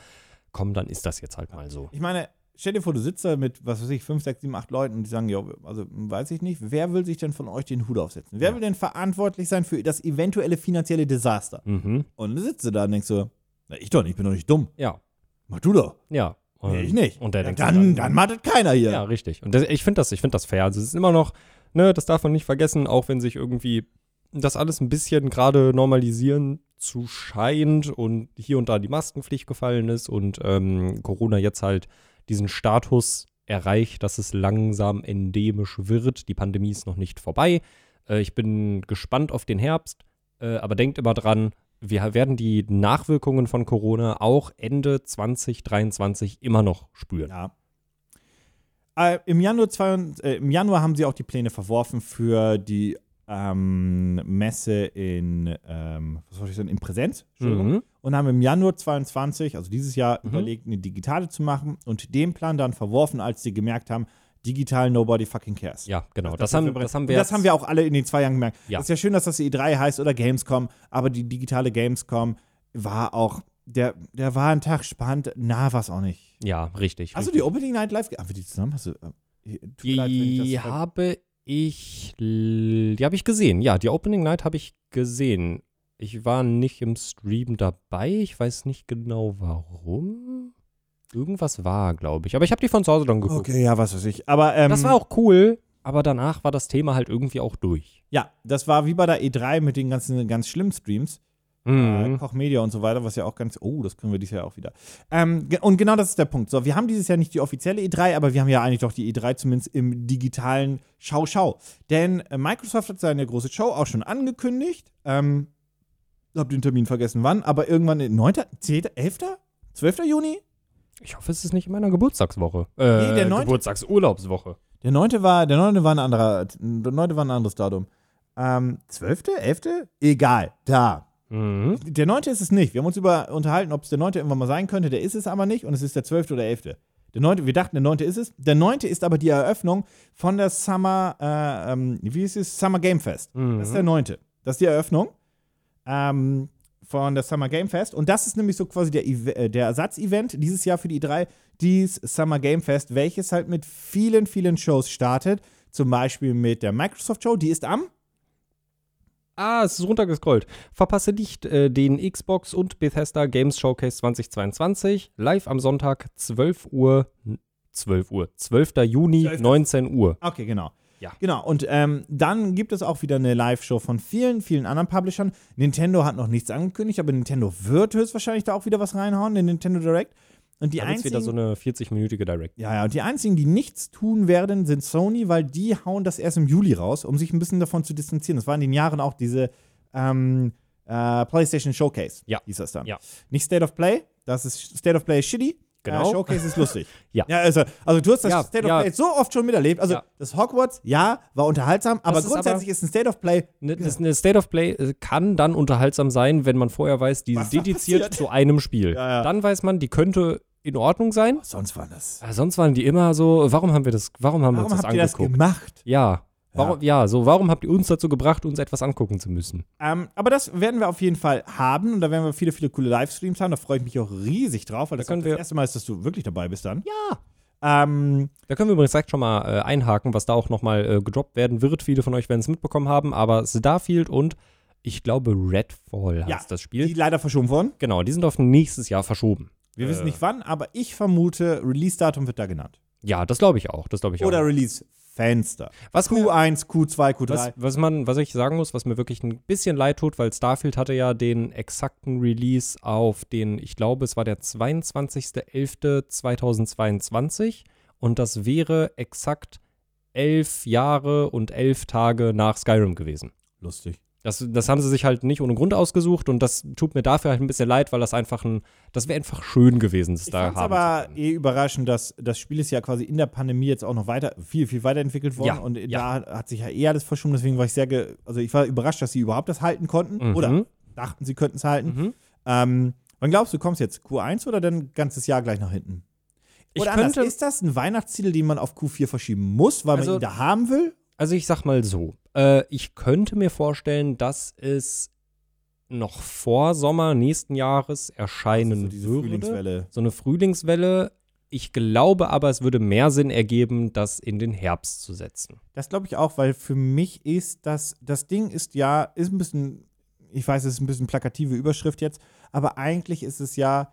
komm, dann ist das jetzt halt mal so. Ich meine, stell dir vor, du sitzt da mit, was weiß ich, 5, 6, 7, 8 Leuten und die sagen, ja, also weiß ich nicht, wer will sich denn von euch den Hut aufsetzen? Wer Ja. will denn verantwortlich sein für das eventuelle finanzielle Desaster? Mhm. Und dann sitzt du da und denkst so, na, ich doch nicht, ich bin doch nicht dumm. Ja, Mach du doch. ja. Und, Nee, ich nicht. Und der ja, denkt dann, dann macht das keiner hier. Ja, richtig. Und das, ich finde das, ich das fair. Also es ist immer noch, ne, das darf man nicht vergessen, auch wenn sich irgendwie das alles ein bisschen gerade normalisieren zu scheint und hier und da die Maskenpflicht gefallen ist und ähm, Corona jetzt halt diesen Status erreicht, dass es langsam endemisch wird. Die Pandemie ist noch nicht vorbei. Äh, ich bin gespannt auf den Herbst, äh, aber denkt immer dran, wir werden die Nachwirkungen von Corona auch Ende 2023 immer noch spüren. Ja. Äh, im, Januar zwei, äh, Im Januar haben sie auch die Pläne verworfen für die ähm, Messe in, ähm, was soll ich sagen, in Präsenz. Mhm. Und haben im Januar 22, also dieses Jahr, Mhm. überlegt, eine digitale zu machen und den Plan dann verworfen, als sie gemerkt haben, digital nobody fucking cares. Ja, genau. Das, Das, haben, wir, das haben wir das haben wir auch alle in den zwei Jahren gemerkt. Ja. Es ist ja schön, dass das E3 heißt oder Gamescom, aber die digitale Gamescom war auch, der, der war ein Tag spannend, na, war es auch nicht. Ja, richtig. Hast du richtig. die Opening Night Live? Haben wir die zusammen? Hast du, äh, mir leid, ich Die das habe Ich, die habe ich gesehen. Ja, die Opening Night habe ich gesehen. Ich war nicht im Stream dabei. Ich weiß nicht genau warum. Irgendwas war, glaube ich. Aber ich habe die von zu Hause dann geguckt. Okay, ja, was weiß ich. Aber ähm, Das war auch cool, aber danach war das Thema halt irgendwie auch durch. ja, das war wie bei der E3 mit den ganzen ganz schlimmen Streams. Äh, Mhm. Koch Media und so weiter, was ja auch ganz, oh, das können wir dieses Jahr auch wieder. Ähm, und genau das ist der Punkt. So, wir haben dieses Jahr nicht die offizielle E3, aber wir haben ja eigentlich doch die E3 zumindest im digitalen Schau-Schau. Denn äh, Microsoft hat seine große Show auch schon angekündigt. Ähm, hab den Termin vergessen, wann, aber irgendwann in 9., 10., 11., 12. Juni? Ich hoffe, es ist nicht in meiner Geburtstagswoche. Äh, der neunte- Geburtstagsurlaubswoche. Der 9. war, der 9. war ein anderer, der 9. war ein anderes Datum. Ähm, 12., 11., egal, da. Mhm. Der 9. ist es nicht. Wir haben uns über unterhalten, ob es der 9. irgendwann mal sein könnte. Der ist es aber nicht und es ist der 12. oder 11. Der 9. Wir dachten, der 9. ist es. Der 9. ist aber die Eröffnung von der Summer, äh, ähm, wie ist es? Summer Game Fest. Das ist der 9. Das ist die Eröffnung ähm, von der Summer Game Fest. Und das ist nämlich so quasi der, äh, der Ersatzevent dieses Jahr für die E3, dies Summer Game Fest, welches halt mit vielen, vielen Shows startet. Zum Beispiel mit der Microsoft Show, die ist am Ah, es ist runtergescrollt. Verpasse nicht äh, den Xbox und Bethesda Games Showcase 2022 live am Sonntag 12 Uhr 12 Uhr 12. Juni 12. 19 Uhr. Okay, genau. Ja. Genau, und ähm, dann gibt es auch wieder eine Live-Show von vielen, vielen anderen Publishern. Nintendo hat noch nichts angekündigt, aber Nintendo wird höchstwahrscheinlich da auch wieder was reinhauen, den Nintendo Direct. Und die Da einzigen, wieder so eine 40-minütige Direct. ja, ja, und die einzigen, die nichts tun werden, sind Sony, weil die hauen das erst im Juli raus, um sich ein bisschen davon zu distanzieren. Das war in den Jahren auch diese ähm, äh, PlayStation Showcase, Ja. hieß das dann. Ja. Nicht State of Play, das ist State of Play ist shitty. Genau. Äh, Showcase ist lustig. Ja. ja also, also du hast das Ja, State of ja. Play so oft schon miterlebt. Also Ja. das Hogwarts, ja, war unterhaltsam, aber ist grundsätzlich ist ein State of Play Ne, eine State of Play äh, kann dann unterhaltsam sein, wenn man vorher weiß, die ist dediziert zu einem Spiel. Ja, ja. Dann weiß man, die könnte in Ordnung sein. Sonst war das. Aber sonst waren die immer so, warum haben wir das, warum haben wir Warum uns das habt ihr das angeguckt? gemacht? ja. Warum, ja. so, warum habt ihr uns dazu gebracht, uns etwas angucken zu müssen? Ähm, aber das werden wir auf jeden Fall haben und da werden wir viele, viele coole Livestreams haben. Da freue ich mich auch riesig drauf, weil Da das können das wir- erste Mal ist, dass du wirklich dabei bist dann. Ja. Ähm, Da können wir übrigens direkt schon mal äh, einhaken, was da auch nochmal äh, gedroppt werden wird. Viele von euch werden es mitbekommen haben, aber Starfield und ich glaube Redfall heißt Ja, das Spiel. die leider verschoben wurden. genau, die sind auf nächstes Jahr verschoben. Wir Äh. wissen nicht wann, aber ich vermute, Release-Datum wird da genannt. Ja, das glaube ich auch. Das glaube ich Oder auch. Release-Fenster. Was mir, Q1, Q2, Q3. was, was man, was ich sagen muss, was mir wirklich ein bisschen leid tut, weil Starfield hatte ja den exakten Release auf den, ich glaube, es war der 22.11.2022 und das wäre exakt elf Jahre und elf Tage nach Skyrim gewesen. Lustig. Das, das haben sie sich halt nicht ohne Grund ausgesucht und das tut mir dafür halt ein bisschen leid, weil das einfach ein, das wäre einfach schön gewesen, das Ich da haben aber eh überraschend, dass das Spiel ist ja quasi in der Pandemie jetzt auch noch weiter, viel, viel weiterentwickelt worden Ja, und ja. da hat sich ja eh alles verschoben, deswegen war ich sehr, also ich war überrascht, dass sie überhaupt das halten konnten Mhm. oder dachten, sie könnten es halten. Mhm. Ähm, wann glaubst du, kommst jetzt Q1 oder dann ganzes Jahr gleich nach hinten? Ich Oder anders, könnte- ist das ein Weihnachtstitel, den man auf Q4 verschieben muss, weil Also- man ihn da haben will? Also ich sag mal so, äh, ich könnte mir vorstellen, dass es noch vor Sommer nächsten Jahres erscheinen Also so diese würde. Frühlingswelle. So eine Frühlingswelle. Ich glaube aber, es würde mehr Sinn ergeben, das in den Herbst zu setzen. Das glaube ich auch, weil für mich ist das, das Ding ist ja, ist ein bisschen, ich weiß, es ist ein bisschen plakative Überschrift jetzt, aber eigentlich ist es ja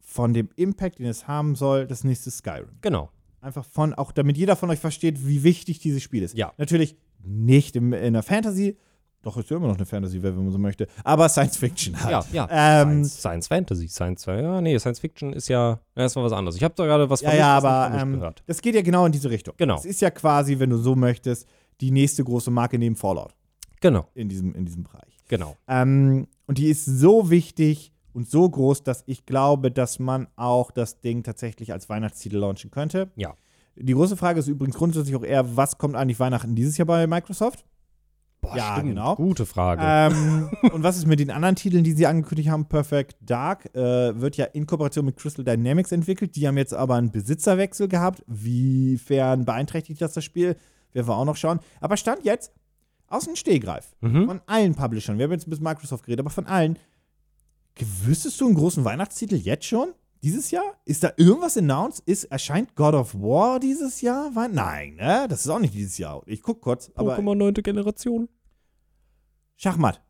von dem Impact, den es haben soll, das nächste Skyrim. Genau. Einfach von, auch damit jeder von euch versteht, wie wichtig dieses Spiel ist. Ja. Natürlich nicht im, in der Fantasy, doch ist ja immer noch eine Fantasy, wenn man so möchte, aber Science Fiction halt. Ja, ja. Ähm, Science, Science Fantasy, Science, ja, nee, Science Fiction ist ja, ja, war was anderes. Ich habe da gerade was Ja, von ja, nicht aber ähm, gehört. das geht ja genau in diese Richtung. Genau. Es ist ja quasi, wenn du so möchtest, die nächste große Marke neben Fallout Genau, in diesem, in diesem Bereich. genau. Ähm, und die ist so wichtig und so groß, dass ich glaube, dass man auch das Ding tatsächlich als Weihnachtstitel launchen könnte. Ja. Die große Frage ist übrigens grundsätzlich auch eher, was kommt eigentlich Weihnachten dieses Jahr bei Microsoft? Boah, Ja, stimmt. genau. Gute Frage. Ähm, und was ist mit den anderen Titeln, die sie angekündigt haben? Perfect Dark äh, wird ja in Kooperation mit Crystal Dynamics entwickelt. Die haben jetzt aber einen Besitzerwechsel gehabt. Wiefern beeinträchtigt das das Spiel? Werden wir auch noch schauen. Aber Stand jetzt aus dem Stehgreif Mhm. von allen Publishern. Wir haben jetzt bis Microsoft geredet, aber von allen. Wüsstest du einen großen Weihnachtstitel jetzt schon? Dieses Jahr? Ist da irgendwas announced? Ist, erscheint God of War dieses Jahr? Nein, ne? Das ist auch nicht dieses Jahr. Ich guck kurz, aber Pokémon 9. Generation. Schachmatt.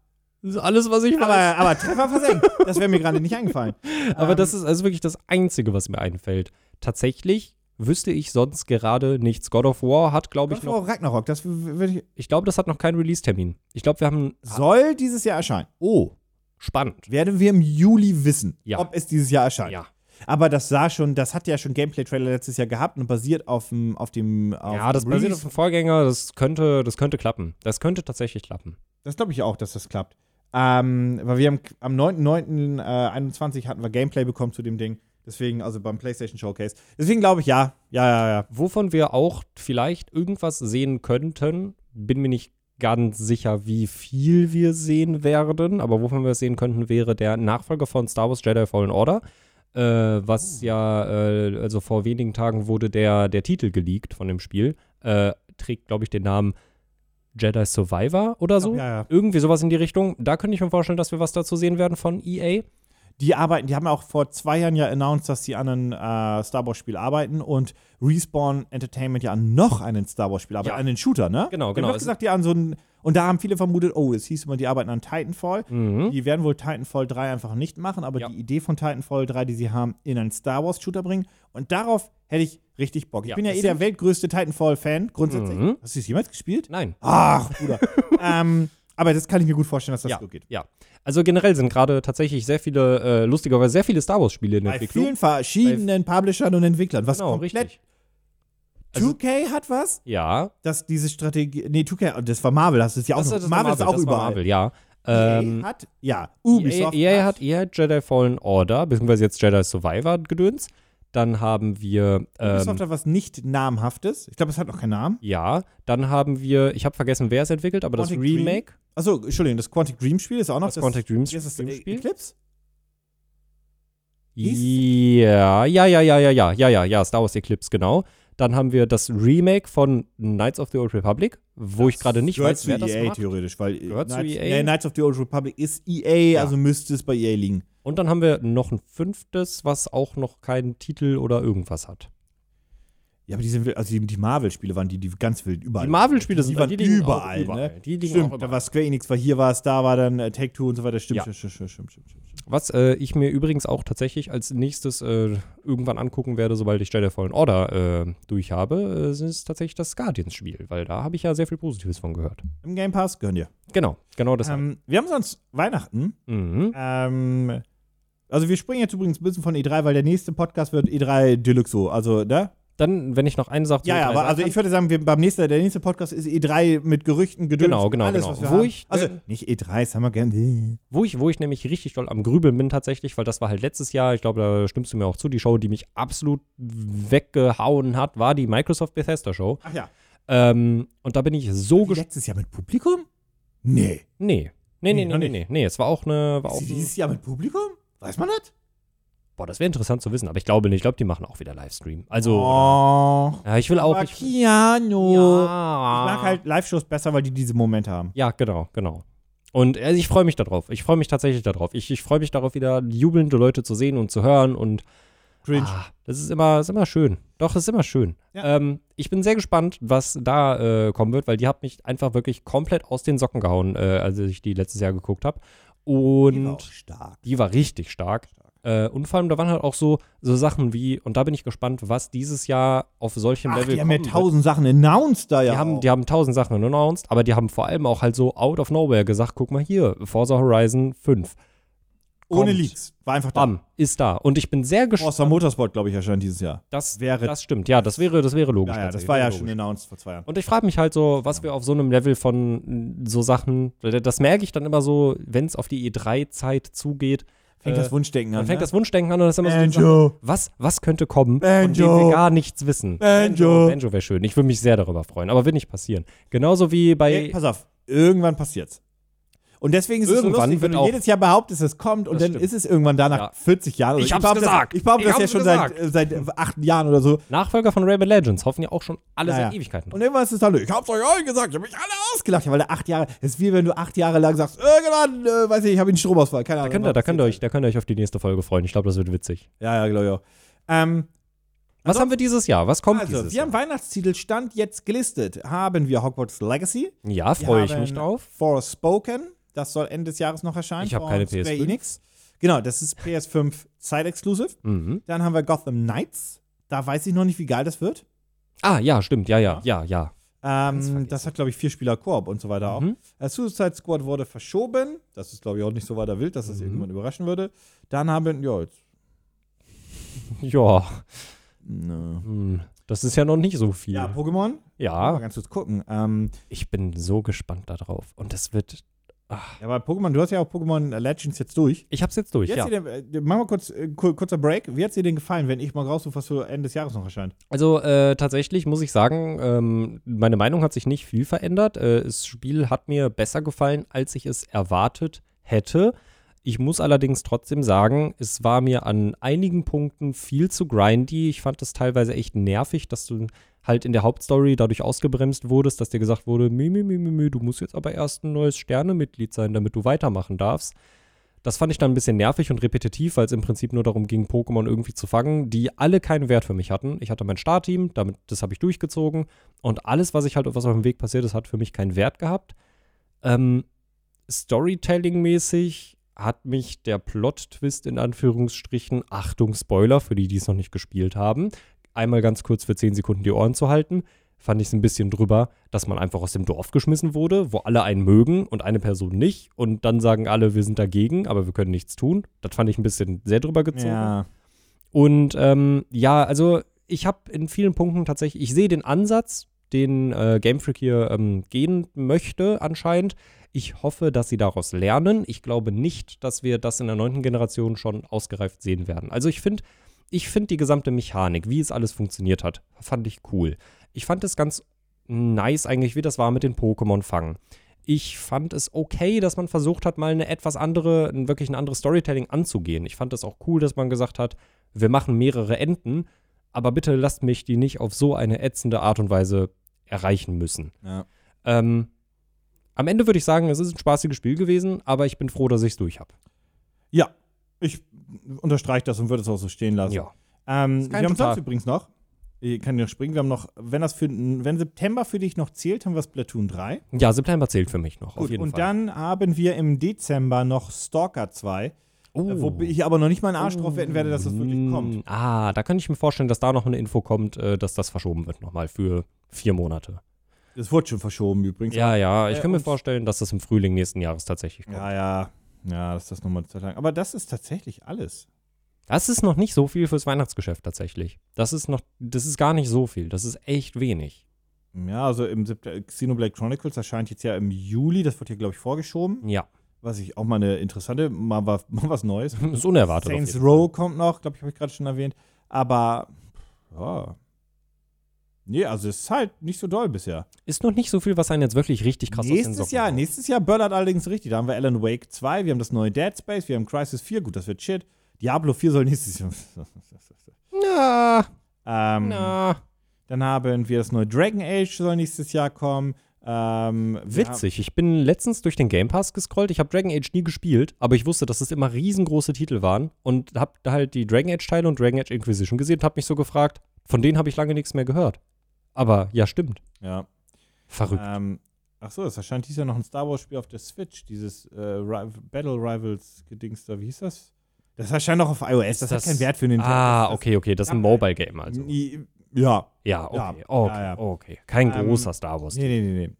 Das ist alles, was ich weiß. Aber, aber Treffer versenkt. Das wäre mir gerade nicht eingefallen. Aber Ähm, das ist also wirklich das Einzige, was mir einfällt. Tatsächlich wüsste ich sonst gerade nichts. God of War hat, glaube ich, noch. Ragnarok, das würde ich. Ich glaube, das hat noch keinen Release-Termin. Ich glaube, wir haben. Soll dieses Jahr erscheinen. Oh, spannend. Werden wir im Juli wissen, Ja. ob es dieses Jahr erscheint. Ja. Aber das sah schon, das hat ja schon Gameplay-Trailer letztes Jahr gehabt und basiert auf dem, auf dem, auf ja, das dem basiert auf dem Vorgänger. Das könnte, das könnte klappen. Das könnte tatsächlich klappen. Das glaube ich auch, dass das klappt. Ähm, weil wir haben am 9.9.21 hatten wir Gameplay bekommen zu dem Ding. Deswegen, also beim PlayStation Showcase. Deswegen glaube ich, ja. Ja, ja, ja. Wovon wir auch vielleicht irgendwas sehen könnten, bin mir nicht ganz sicher, wie viel wir sehen werden, aber wovon wir es sehen könnten, wäre der Nachfolger von Star Wars Jedi Fallen Order. Äh, was ja, äh, also vor wenigen Tagen wurde der, der Titel geleakt von dem Spiel. Äh, trägt, glaube ich, den Namen Jedi Survivor oder so. Ja, ja. Irgendwie sowas in die Richtung. Da könnte ich mir vorstellen, dass wir was dazu sehen werden von EA. Die arbeiten, die haben ja auch vor zwei Jahren ja announced, dass sie an einem äh, Star Wars-Spiel arbeiten und Respawn Entertainment ja an noch einen Star Wars-Spiel arbeiten, Ja. an den Shooter, ne? Genau, genau. doch Es- gesagt, die an so einen, und da haben viele vermutet, oh, es hieß immer, die arbeiten an Titanfall. Mhm. Die werden wohl Titanfall 3 einfach nicht machen, aber Ja. die Idee von Titanfall 3, die sie haben, in einen Star Wars-Shooter bringen. Und darauf hätte ich richtig Bock. Ich Ja, bin ja eh der weltgrößte Titanfall-Fan, grundsätzlich. Mhm. Hast du es jemals gespielt? Nein. Ach, Bruder. ähm, aber das kann ich mir gut vorstellen, dass das Ja. so geht. Ja. Also generell sind gerade tatsächlich sehr viele, äh, lustigerweise sehr viele Star Wars-Spiele in der Bei Entwicklung. vielen verschiedenen Publishern und Entwicklern. Was Genau, komplett. richtig. Also, 2K hat was? Ja. Dass diese Strategie. Nee, 2K, das war Marvel, hast du es ja auch. Das, noch. das Marvel ist auch das überall. Marvel, ja. EA ähm, hat, ja, Ubisoft EA, EA hat. EA Jedi Fallen Order, beziehungsweise jetzt Jedi Survivor gedöns. Dann haben wir. Ähm, Ubisoft hat was nicht namhaftes. Ich glaube, es hat noch keinen Namen. Ja, dann haben wir. Ich habe vergessen, wer es entwickelt, aber Quantic das Remake. Achso, Entschuldigung, das Quantic Dream Spiel ist auch noch das. das Quantic Dream, Spiel. Ist das Spiel. Eclipse? Ja, ja, ja, ja, ja, ja, ja, ja, Star Wars Eclipse, genau. Dann haben wir das Remake von Knights of the Old Republic, wo ich gerade nicht weiß, wer das EA macht. theoretisch, weil Gehört zu Knights, EA? Nee, Knights of the Old Republic ist EA, Ja. also müsste es bei EA liegen. Und dann haben wir noch ein fünftes, was auch noch keinen Titel oder irgendwas hat. Ja, aber die sind, also die, die Marvel-Spiele waren die, die ganz wild überall. Die Marvel-Spiele die sind waren die überall, überall. ne? Die liegen Stimmt, auch da war Square Enix, war hier war es, da war dann äh, Take-Two und so weiter. Stimmt, Ja. stimmt, stimmt, stimmt, stimmt, stimmt, stimmt. Was äh, ich mir übrigens auch tatsächlich als nächstes äh, irgendwann angucken werde, sobald ich Jedi Fallen Order äh, durch habe, äh, ist tatsächlich das Guardians-Spiel, weil da habe ich ja sehr viel Positives von gehört. Im Game Pass gehören dir. Genau, genau das. Ähm, wir haben sonst Weihnachten. mhm. Ähm, also wir springen jetzt übrigens ein bisschen von E3, weil der nächste Podcast wird E3 Deluxo. Also, ne? Dann, wenn ich noch eine Sache zu Ja, ja, E3 aber sagen also kann. ich würde sagen, wir, beim nächsten, der nächste Podcast ist E3 mit Gerüchten, Gedöns, Genau, genau, alles, genau. was wir Wo haben. ich- also nicht E3, das haben wir gerne. Wo ich, wo ich nämlich richtig doll am Grübeln bin tatsächlich, weil das war halt letztes Jahr, ich glaube, da stimmst du mir auch zu, die Show, die mich absolut weggehauen hat, war die Microsoft Bethesda Show. Ach ja. Ähm, und da bin ich so gespannt. letztes Jahr mit Publikum? Nee. Nee. Nee, Nee, nee, nee, noch nee, nicht. nee, nee. Es war auch eine. War Ist auch sie ein, dieses Jahr mit Publikum? Weiß man das? Boah, das wäre interessant zu wissen, aber ich glaube nicht. Ich glaube, die machen auch wieder Livestream. Also. oh. Ja, ich will auch. Ich, Keanu. ja. Ich mag halt Live-Shows besser, weil die diese Momente haben. Ja, genau, genau. Und also ich freue mich darauf. Ich freue mich tatsächlich darauf. Ich, ich freue mich darauf, wieder jubelnde Leute zu sehen und zu hören und Cringe. Ah, das ist immer, ist immer schön. Doch, es ist immer schön. Ja. Ähm, ich bin sehr gespannt, was da äh, kommen wird, weil die hat mich einfach wirklich komplett aus den Socken gehauen, äh, als ich die letztes Jahr geguckt habe. Die war Und stark. die war richtig stark. Äh, und vor allem, da waren halt auch so, so Sachen wie, und da bin ich gespannt, was dieses Jahr auf solchem Ach, Level die haben ja tausend Sachen announced da ja. Die haben, auch. die haben tausend Sachen announced, aber die haben vor allem auch halt so out of nowhere gesagt, guck mal hier, Forza Horizon 5. Ohne kommt. Leaks. War einfach da. Bam, ist da. Und ich bin sehr Forza gespannt. Motorsport, glaube ich, erscheint dieses Jahr. Das, wäre- das stimmt, ja, das wäre, das wäre logisch. Ja, ja, das war ja Wäre schon logisch. announced vor zwei Jahren. Und ich frage mich halt so, was wir auf so einem Level von mm, so Sachen, das merke ich dann immer so, wenn es auf die E3-Zeit zugeht, Fängt äh, das Wunschdenken an. dann fängt ne? das Wunschdenken an und das ist immer so die Sache, Banjo. was, was könnte kommen, von Banjo. dem wir gar nichts wissen. Banjo. Banjo wäre schön. Ich würde mich sehr darüber freuen, aber wird nicht passieren. Genauso wie bei, Ey, pass auf, irgendwann passiert's. Und deswegen ist es so Irgendwann lustig, wenn du jedes Jahr behauptest, es kommt und dann stimmt. ist es irgendwann da nach Ja. 40 Jahren. oder Ich hab's behaupte gesagt. Das, ich behaupte Ich das ja hab's schon seit, äh, seit acht Jahren oder so. Nachfolger von Rayman Legends hoffen ja auch schon alle Ja, seit. Ewigkeiten. Und irgendwann ist es dann, ich hab's euch allen gesagt, ich hab mich alle ausgelacht. Ja, weil acht Jahre, das ist wie wenn du acht Jahre lang sagst, irgendwann, äh, weiß ich, ich habe einen Stromausfall, keine da Ahnung. könnt ihr, da könnt ihr euch, da könnt ihr euch auf die nächste Folge freuen. Ich glaube, das wird witzig. Ja, ja, glaube ich auch. Ähm, Was haben wir dieses Jahr? Was kommt also, dieses wir haben Jahr? Weihnachtstitel Stand jetzt gelistet. Haben wir Hogwarts Legacy. Ja, Wir freue ich haben mich drauf. Forspoken. Das soll Ende des Jahres noch erscheinen. Ich hab von keine Square PS5. Enix. Genau, das ist PS5 Side-Exclusive. Mhm. Dann haben wir Gotham Knights. Da weiß ich noch nicht, wie geil das wird. Ah, ja, stimmt. Ja, ja, ja, ja. Ähm, das hat, glaube ich, vier Spieler Koop und so weiter auch. Mhm. Äh, Suicide Squad wurde verschoben. Das ist, glaube ich, auch nicht so weiter wild, dass das Mhm. irgendwann überraschen würde. Dann haben, ja, jetzt. Ja, Ne. hm, das ist ja noch nicht so viel. Ja, Pokémon. Mal Ja, ganz kurz gucken. Ähm, ich bin so gespannt darauf. Und das wird. Ja, aber Pokémon, du hast ja auch Pokémon Legends jetzt durch. Ich hab's jetzt durch, Wie ja. hat's denn, äh, machen wir kurz, äh, kur- kurzer Break. Wie hat es dir denn gefallen, wenn ich mal raussuche, was für Ende des Jahres noch erscheint? Also äh, tatsächlich muss ich sagen, ähm, meine Meinung hat sich nicht viel verändert. Äh, das Spiel hat mir besser gefallen, als ich es erwartet hätte. Ich muss allerdings trotzdem sagen, es war mir an einigen Punkten viel zu grindy. Ich fand es teilweise echt nervig, dass du halt in der Hauptstory dadurch ausgebremst wurdest, dass dir gesagt wurde, mü, mü, mü, mü, mü, du musst jetzt aber erst ein neues Sternemitglied sein, damit du weitermachen darfst. Das fand ich dann ein bisschen nervig und repetitiv, weil es im Prinzip nur darum ging, Pokémon irgendwie zu fangen, die alle keinen Wert für mich hatten. Ich hatte mein Startteam, damit, das habe ich durchgezogen und alles, was ich halt, was auf dem Weg passiert ist, hat für mich keinen Wert gehabt. Ähm, Storytelling-mäßig hat mich der Plot-Twist in Anführungsstrichen, Achtung, Spoiler für die, die es noch nicht gespielt haben, einmal ganz kurz für 10 Sekunden die Ohren zu halten, fand ich es ein bisschen drüber, dass man einfach aus dem Dorf geschmissen wurde, wo alle einen mögen und eine Person nicht und dann sagen alle, wir sind dagegen, aber wir können nichts tun. Das fand ich ein bisschen sehr drüber gezogen. Und ähm, ja, also ich habe in vielen Punkten tatsächlich, ich sehe den Ansatz, den äh, Game Freak hier ähm, gehen möchte anscheinend. Ich hoffe, dass sie daraus lernen. Ich glaube nicht, dass wir das in der neunten Generation schon ausgereift sehen werden. Also ich finde, ich finde die gesamte Mechanik, wie es alles funktioniert hat, fand ich cool. Ich fand es ganz nice eigentlich, wie das war mit den Pokémon fangen. Ich fand es okay, dass man versucht hat, mal eine etwas andere, wirklich ein anderes Storytelling anzugehen. Ich fand es auch cool, dass man gesagt hat, wir machen mehrere Enden, aber bitte lasst mich die nicht auf so eine ätzende Art und Weise erreichen müssen. Ja. Ähm, am Ende würde ich sagen, es ist ein spaßiges Spiel gewesen, aber ich bin froh, dass ich es durch habe. ja, ich unterstreiche das und würde es auch so stehen lassen. Ja. Ähm, wir haben sonst übrigens noch, ich kann ja springen, wir haben noch, wenn das für, wenn September für dich noch zählt, haben wir Splatoon 3. Ja, September zählt für mich noch, auf Gut, jeden und Fall. dann haben wir im Dezember noch Stalker 2, Oh. äh, wo ich aber noch nicht mal einen Arsch drauf wetten werde, dass das wirklich Mm, kommt. Ah, da kann ich mir vorstellen, dass da noch eine Info kommt, äh, dass das verschoben wird nochmal für vier Monate. Das wurde schon verschoben übrigens. Ja, ja, ich Äh, kann mir vorstellen, dass das im Frühling nächsten Jahres tatsächlich kommt. ja, ja. Ja, das ist das nochmal Zeit lang. Aber das ist tatsächlich alles. Das ist noch nicht so viel fürs Weihnachtsgeschäft tatsächlich. Das ist noch, das ist gar nicht so viel. Das ist echt wenig. Ja, also im Sept- Xenoblade Chronicles erscheint jetzt ja im Juli, das wird hier, glaube ich, vorgeschoben. Ja, Was ich auch mal eine interessante, mal, mal was Neues. ist unerwartet. Saints Row kommt noch, glaube ich, habe ich gerade schon erwähnt. Aber, ja. Nee, also es ist halt nicht so doll bisher. Ist noch nicht so viel, was einen jetzt wirklich richtig krass nächstes Jahr, haut. nächstes Jahr böllert allerdings richtig. Da haben wir Alan Wake 2, wir haben das neue Dead Space, wir haben Crisis 4, gut, das wird shit. Diablo 4 soll nächstes Jahr. Na, ähm, na. Dann haben wir das neue Dragon Age soll nächstes Jahr kommen. Ähm, Witzig. Ich bin letztens durch den Game Pass gescrollt. Ich habe Dragon Age nie gespielt, aber ich wusste, dass es immer riesengroße Titel waren und habe halt die Dragon Age Teile und Dragon Age Inquisition gesehen und habe mich so gefragt, von denen habe ich lange nichts mehr gehört. Aber ja, stimmt. Haben, Verrückt. ja. Ähm, ach so, es erscheint dieses Jahr noch ein Star Wars Spiel auf der Switch, dieses äh, Battle Rivals Gedings da, wie hieß das? Das erscheint auch auf iOS, das, hat keinen Wert für den Ah, okay, okay. Das ist ein Ja, Mobile Game also. Ja, Ja, okay. Ja, okay, ja, ja. okay. Kein Ähm, großer Star Wars. nee, nee, nee, nee.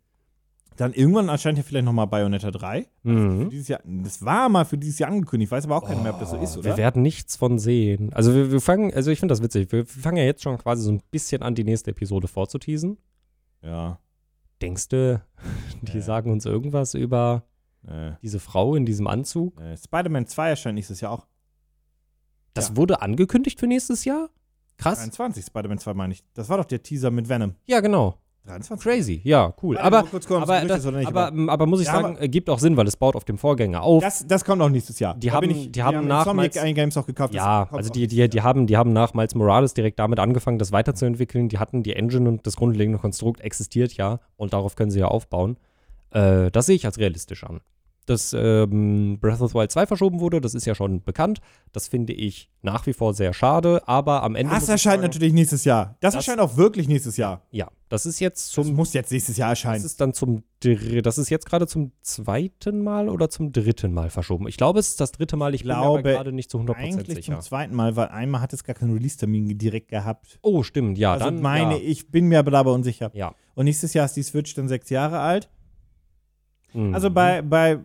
Dann irgendwann erscheint ja vielleicht nochmal Bayonetta 3. Für Mhm. dieses Jahr, das war mal für dieses Jahr angekündigt. Ich weiß aber auch keiner mehr, ob das so ist, oder? Wir werden nichts von sehen. Also wir, wir fangen, also ich finde das witzig. Wir fangen ja jetzt schon quasi so ein bisschen an, die nächste Episode vorzuteasen. ja. Denkst du, die Nee. sagen uns irgendwas über Äh, diese Frau in diesem Anzug? äh, Spider-Man 2 erscheint nächstes Jahr auch. Das Ja. wurde angekündigt für nächstes Jahr? Krass. 23, Spider-Man 2 meine ich. Das war doch der Teaser mit Venom. Ja, genau. 23. Crazy, ja, cool. Warte, aber es aber, das, aber, aber- aber, muss ich Ja, sagen, äh, gibt auch Sinn, weil es baut auf dem Vorgänger auf. Das, das kommt auch nächstes Jahr. Die Da haben- ich, die haben nach Miles- Games auch gekauft. Ja, also die, die, die, haben, die haben nach Miles Morales direkt damit angefangen, das weiterzuentwickeln. Die hatten die Engine und das grundlegende Konstrukt existiert ja und darauf können sie ja aufbauen. Äh, das sehe ich als realistisch an. Dass ähm, Breath of the Wild 2 verschoben wurde, das ist ja schon bekannt. Das finde ich nach wie vor sehr schade, aber am Ende. Das erscheint sagen, natürlich nächstes Jahr. Das, Das- erscheint auch wirklich nächstes Jahr. Ja, das ist jetzt Das zum. muss jetzt nächstes Jahr Das erscheinen. ist dann zum. Das ist jetzt gerade zum zweiten Mal oder zum dritten Mal verschoben. Ich glaube, es ist das dritte Mal. Ich, bin glaube, gerade nicht zu 100% Eigentlich sicher. zum zweiten Mal, weil einmal hat es gar keinen Release-Termin direkt gehabt. Oh, stimmt, ja. also dann, meine, ja. ich bin mir aber dabei unsicher. Ja. Und nächstes Jahr ist die Switch dann sechs Jahre alt. Mhm. Also bei, bei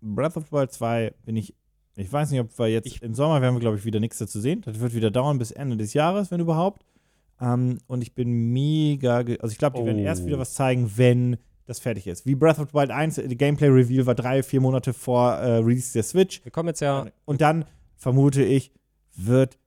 Breath of the Wild 2 bin ich, ich weiß nicht, ob wir jetzt Ich- im Sommer werden wir, glaube ich, wieder nichts dazu sehen. Das wird wieder dauern bis Ende des Jahres, wenn überhaupt. Ähm, und ich bin mega, also ich glaube, die werden Oh. erst wieder was zeigen, wenn das fertig ist. Wie Breath of the Wild 1, die Gameplay-Reveal war drei, vier Monate vor äh, Release der Switch. Wir kommen jetzt ja. Und dann vermute ich, wird.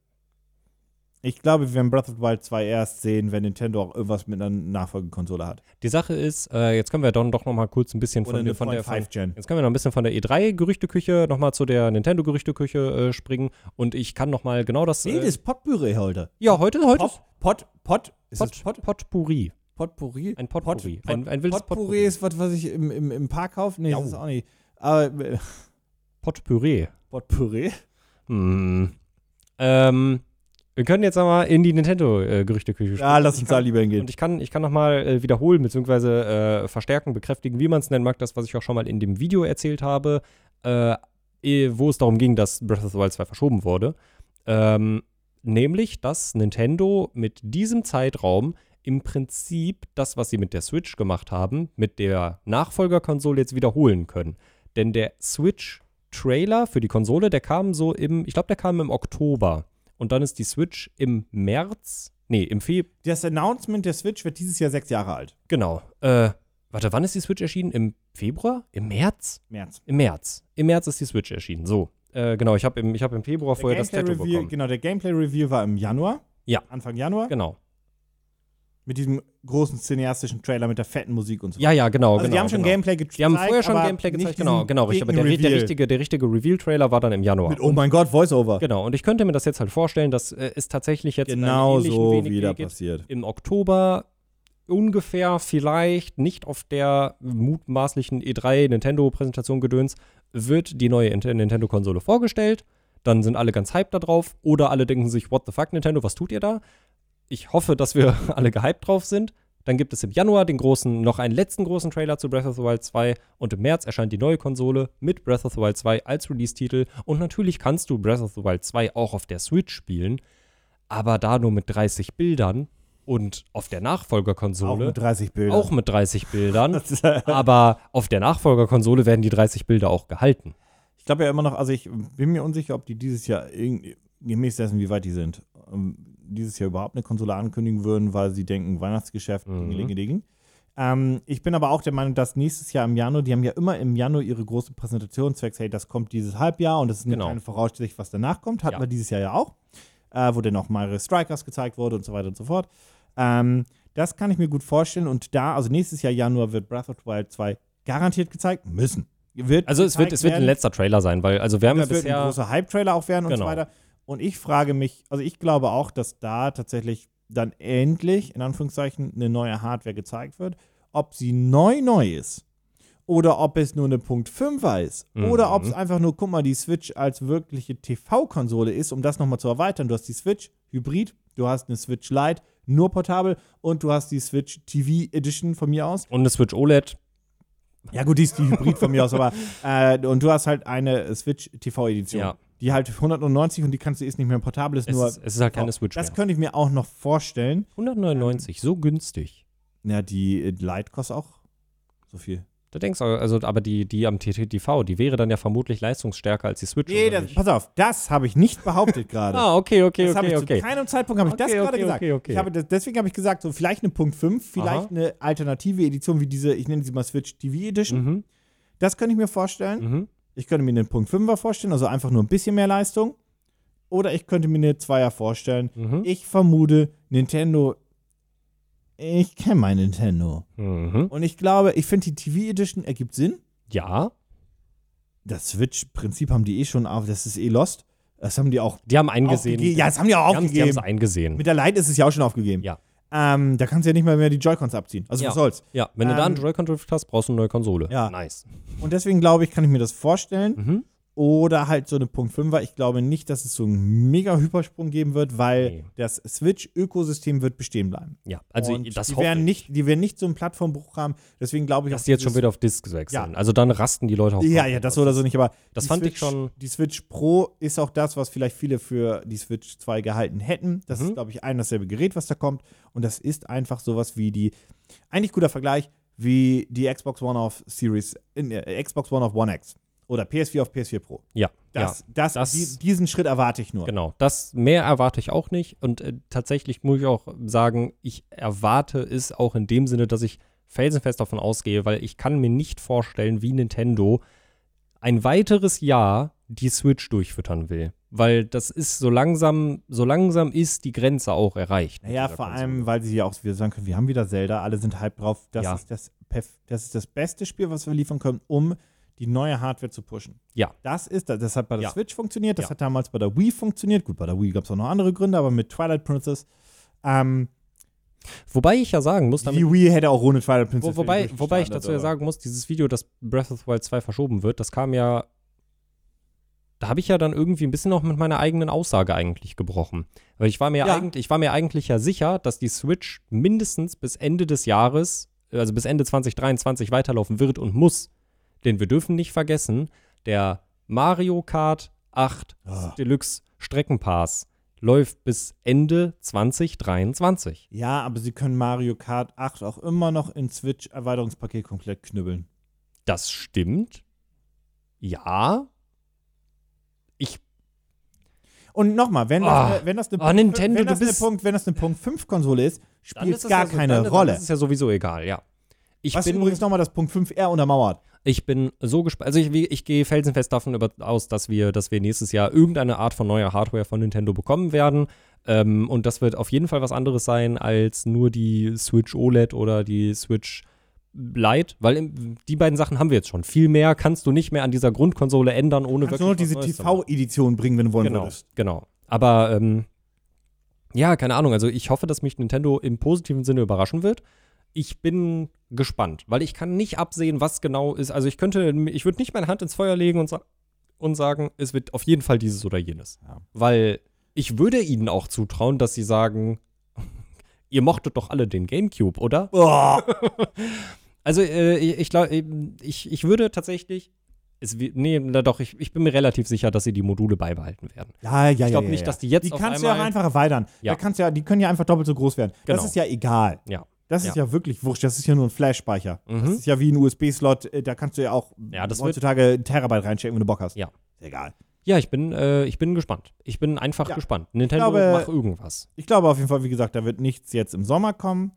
Ich glaube, wir werden Breath of the Wild 2 erst sehen, wenn Nintendo auch irgendwas mit einer Nachfolgekonsole hat. Die Sache ist, äh, jetzt können wir dann doch noch mal kurz ein bisschen Oder von, der- von der. Von, 5-Gen. jetzt können wir noch ein bisschen von der E3-Gerüchteküche noch mal zu der Nintendo-Gerüchteküche äh, springen. Und ich kann noch mal genau das. Nee, das Äh, ist Potpourri heute. ja, heute, heute. Pot, Pot, Pot, ist Pot? Potpourri. Potpourri? Ein Potpourri. Pot, ein, ein wildes Potpourri Potpourri. ist was, was ich im, im, im Park kaufe? Nee, Jau. das ist auch nicht. Aber äh, Potpüree. Potpourri? Hm. Ähm, wir können jetzt mal in die Nintendo-Gerüchteküche Ja, lass uns da lieber Und hingehen. ich kann, ich kann nochmal äh, wiederholen, beziehungsweise äh, verstärken, bekräftigen, wie man es nennen mag, das, was ich auch schon mal in dem Video erzählt habe, äh, eh, wo es darum ging, dass Breath of the Wild 2 verschoben wurde. Ähm, nämlich, dass Nintendo mit diesem Zeitraum im Prinzip das, was sie mit der Switch gemacht haben, mit der Nachfolgerkonsole jetzt wiederholen können. Denn der Switch-Trailer für die Konsole, der kam so im, ich glaube, der kam im Oktober. Und dann ist die Switch im März, nee, im Februar. Das Announcement der Switch wird dieses Jahr sechs Jahre alt. Genau. Äh, warte, wann ist die Switch erschienen? Im Februar? Im März? März. Im März. Im März ist die Switch erschienen. So. Äh, genau, ich habe im, ich hab im Februar Der vorher das Tattoo Gameplay-Reveal- bekommen. Genau, der Gameplay-Reveal war im Januar. Ja. Anfang Januar. Genau. Mit diesem großen cineastischen Trailer mit der fetten Musik und so. Ja, ja, genau. also genau, die haben schon genau. Gameplay gezeigt. Die haben vorher schon Gameplay gezeigt, genau, genau, richtig. Aber der, der richtige, der richtige Reveal-Trailer war dann im Januar. Mit, oh mein Gott, Voice-Over. Genau, und ich könnte mir das jetzt halt vorstellen, dass äh, es tatsächlich jetzt Genau so wieder passiert. Im Oktober ungefähr vielleicht nicht auf der mutmaßlichen E3 Nintendo-Präsentation gedöns, wird die neue Int- Nintendo-Konsole vorgestellt. Dann sind alle ganz hyped da drauf. Oder alle denken sich, what the fuck, Nintendo, was tut ihr da? Ich hoffe, dass wir alle gehyped drauf sind. Dann gibt es im Januar den großen, noch einen letzten großen Trailer zu Breath of the Wild 2 und im März erscheint die neue Konsole mit Breath of the Wild 2 als Release-Titel. Und natürlich kannst du Breath of the Wild 2 auch auf der Switch spielen, aber da nur mit 30 Bildern und auf der Auch Nachfolgerkonsole mit 30 Bildern. auch mit 30 Bildern. aber auf der Nachfolgerkonsole werden die 30 Bilder auch gehalten. Ich glaube ja immer noch, also ich bin mir unsicher, ob die dieses Jahr irgendwie, gemäß dessen, wie weit die sind, ähm, dieses Jahr überhaupt eine Konsole ankündigen würden, weil sie denken, Weihnachtsgeschäft, Mhm. dingelingeling. Ähm, ich bin aber auch der Meinung, dass nächstes Jahr im Januar, die haben ja immer im Januar ihre große Präsentation, zwecks, hey, das kommt dieses Halbjahr und das ist eine Genau. kleine Voraussicht, was danach kommt. Hatten Ja. wir dieses Jahr ja auch, äh, wo dann auch Mario Strikers gezeigt wurde und so weiter und so fort. Ähm, das kann ich mir gut vorstellen und da, also nächstes Jahr Januar wird Breath of the Wild 2 garantiert gezeigt müssen. Wird Also es wird, es wird ein letzter Trailer sein, weil also wir haben ja Das wird ein bisher großer Hype-Trailer auch werden und Genau. so weiter. Und ich frage mich, also ich glaube auch, dass da tatsächlich dann endlich, in Anführungszeichen, eine neue Hardware gezeigt wird. Ob sie neu neu ist oder ob es nur eine Punkt 5er ist oder ob es Mhm. einfach nur, guck mal, die Switch als wirkliche TV-Konsole ist, um das nochmal zu erweitern. Du hast die Switch Hybrid, du hast eine Switch Lite, nur portabel und du hast die Switch TV Edition von mir aus. und eine Switch OLED. Ja, gut, die ist die Hybrid von mir aus, aber äh, und du hast halt eine Switch TV-Edition. Ja. Die halt 190 und die kannst du ist nicht mehr portabel, ist Es nur. ist, es ist halt keine Switch das mehr. könnte ich mir auch noch vorstellen. 199, so günstig. Ja, die äh, Lite kostet auch so viel. Da denkst du, also, aber die, die am TTTV, die wäre dann ja vermutlich leistungsstärker als die Switch. Nee, das, pass auf, das habe ich nicht behauptet gerade. ah, okay, okay, das habe okay, ich okay. zu keinem Zeitpunkt habe ich das Okay, gerade okay, gesagt. okay, okay. Ich habe, das- deswegen habe ich gesagt, so vielleicht eine Punkt 5, vielleicht Aha. eine alternative Edition wie diese, ich nenne sie mal Switch TV Edition. Mhm, Das könnte ich mir vorstellen. mhm. Ich könnte mir einen Punkt 5er vorstellen, also einfach nur ein bisschen mehr Leistung. Oder ich könnte mir eine 2er vorstellen. Mhm. Ich vermute, Nintendo ich kenne mein Nintendo. Mhm. Und ich glaube, ich finde, die TV Edition ergibt Sinn. Ja, Das Switch-Prinzip haben die eh schon auf, das ist eh lost. Das haben die auch die haben eingesehen. aufgegeben. Ja, das haben die auch die haben es aufgegeben. eingesehen. Mit der Lite ist es ja auch schon aufgegeben. Ja. Ähm, da kannst du ja nicht mal mehr die Joy-Cons abziehen. Also Ja. was soll's. Ja, wenn du da einen Ähm, Joy-Con-Drift hast, brauchst du eine neue Konsole. Ja. Nice. Und deswegen glaube ich, kann ich mir das vorstellen. Mhm. Oder halt so eine Punkt 5er. Ich glaube nicht, dass es so einen mega Hypersprung geben wird, weil Nee. das Switch-Ökosystem wird bestehen bleiben. Ja, also Und das die werden ich, nicht, die werden nicht so einen Plattformbruch haben. Deswegen glaube ich, dass die jetzt schon wieder auf Discs wechseln. Ja. Also dann rasten die Leute auch Ja, ja, das oder so nicht, aber Das fand ich Switch, schon- Die Switch Pro ist auch das, was vielleicht viele für die Switch 2 gehalten hätten. Das Mhm. ist, glaube ich, ein dasselbe Gerät, was da kommt. Und das ist einfach sowas wie die, eigentlich guter Vergleich, wie die Xbox One auf Series, äh, Xbox One auf One X. Oder PS4 auf PS4 Pro. Ja, Das, ja. das, das- die, diesen Schritt erwarte ich nur. Genau, das mehr erwarte ich auch nicht. Und äh, tatsächlich muss ich auch sagen, ich erwarte es auch in dem Sinne, dass ich felsenfest davon ausgehe, weil ich kann mir nicht vorstellen, wie Nintendo ein weiteres Jahr die Switch durchfüttern will. Weil das ist so langsam, so langsam ist die Grenze auch erreicht. Naja, vor Konsole. allem, weil sie ja auch wieder sagen können, wir haben wieder Zelda, alle sind hype drauf. Das, Ja. ist das, das ist das beste Spiel, was wir liefern können, um die neue Hardware zu pushen. Ja. Das ist das. Das hat bei der Ja. Switch funktioniert, das Ja. hat damals bei der Wii funktioniert. Gut, bei der Wii gab es auch noch andere Gründe, aber mit Twilight Princess. Ähm, Wobei ich ja sagen muss, damit die Wii hätte auch ohne Twilight Princess. Wo, wobei, wobei ich dazu ja aber- sagen muss, dieses Video, dass Breath of the Wild 2 verschoben wird, das kam ja. Da habe ich ja dann irgendwie ein bisschen auch mit meiner eigenen Aussage eigentlich gebrochen. Weil ich war mir, Ja. eigentlich, ich war mir eigentlich ja sicher, dass die Switch mindestens bis Ende des Jahres, also bis Ende 2023 weiterlaufen wird und muss. Denn wir dürfen nicht vergessen, der Mario Kart 8 Ah. Deluxe Streckenpass läuft bis Ende 2023. Ja, aber sie können Mario Kart 8 auch immer noch in Switch-Erweiterungspaket komplett knüppeln. Das stimmt. Ja. Ich. Und nochmal, wenn, das, wenn das eine Ah, Punkt, Nintendo, wenn das eine Punkt, wenn das eine Punkt 5 Konsole ist, spielt es gar ja so, keine dann, Rolle. Dann ist ja sowieso egal, ja. Ich Was bin, übrigens nochmal das Punkt 5R untermauert. Ich bin so gespannt. Also ich, ich gehe felsenfest davon über, aus, dass wir, dass wir nächstes Jahr irgendeine Art von neuer Hardware von Nintendo bekommen werden. Ähm, und das wird auf jeden Fall was anderes sein als nur die Switch OLED oder die Switch Lite, weil im, die beiden Sachen haben wir jetzt schon. Viel mehr kannst du nicht mehr an dieser Grundkonsole ändern, ohne Kannst du nur noch diese. TV-Edition bringen, wenn du wollen Genau, würdest. genau. Aber ähm, ja, keine Ahnung. Also ich hoffe, dass mich Nintendo im positiven Sinne überraschen wird. Ich bin gespannt, weil ich kann nicht absehen, was genau ist. Also ich könnte, ich würde nicht meine Hand ins Feuer legen und, sa und sagen, es wird auf jeden Fall dieses oder jenes. Ja. Weil ich würde ihnen auch zutrauen, dass sie sagen, ihr mochtet doch alle den GameCube, oder? Oh, Also äh, ich, glaube, ich, ich würde tatsächlich, es, nee, na doch, ich, ich bin mir relativ sicher, dass sie die Module beibehalten werden. ja, ja, ja. Ich glaube ja, nicht, ja. dass die jetzt Die kannst du ja auch einfach erweitern. Ja. Da kannst ja, die können ja einfach doppelt so groß werden. Das Genau. ist ja egal. Ja. Das ist ja wirklich wurscht. Das ist ja nur ein Flash-Speicher. Das Mhm. ist ja wie ein USB-Slot. äh, Da kannst du ja auch Ja, das wird- heutzutage ein Terabyte reinstecken, wenn du Bock hast. Ja. Ist egal. Ja, ich bin, äh, ich bin gespannt. Ich bin einfach Ja. gespannt. Nintendo, glaube- mach irgendwas. Ich glaube auf jeden Fall, wie gesagt, da wird nichts jetzt im Sommer kommen.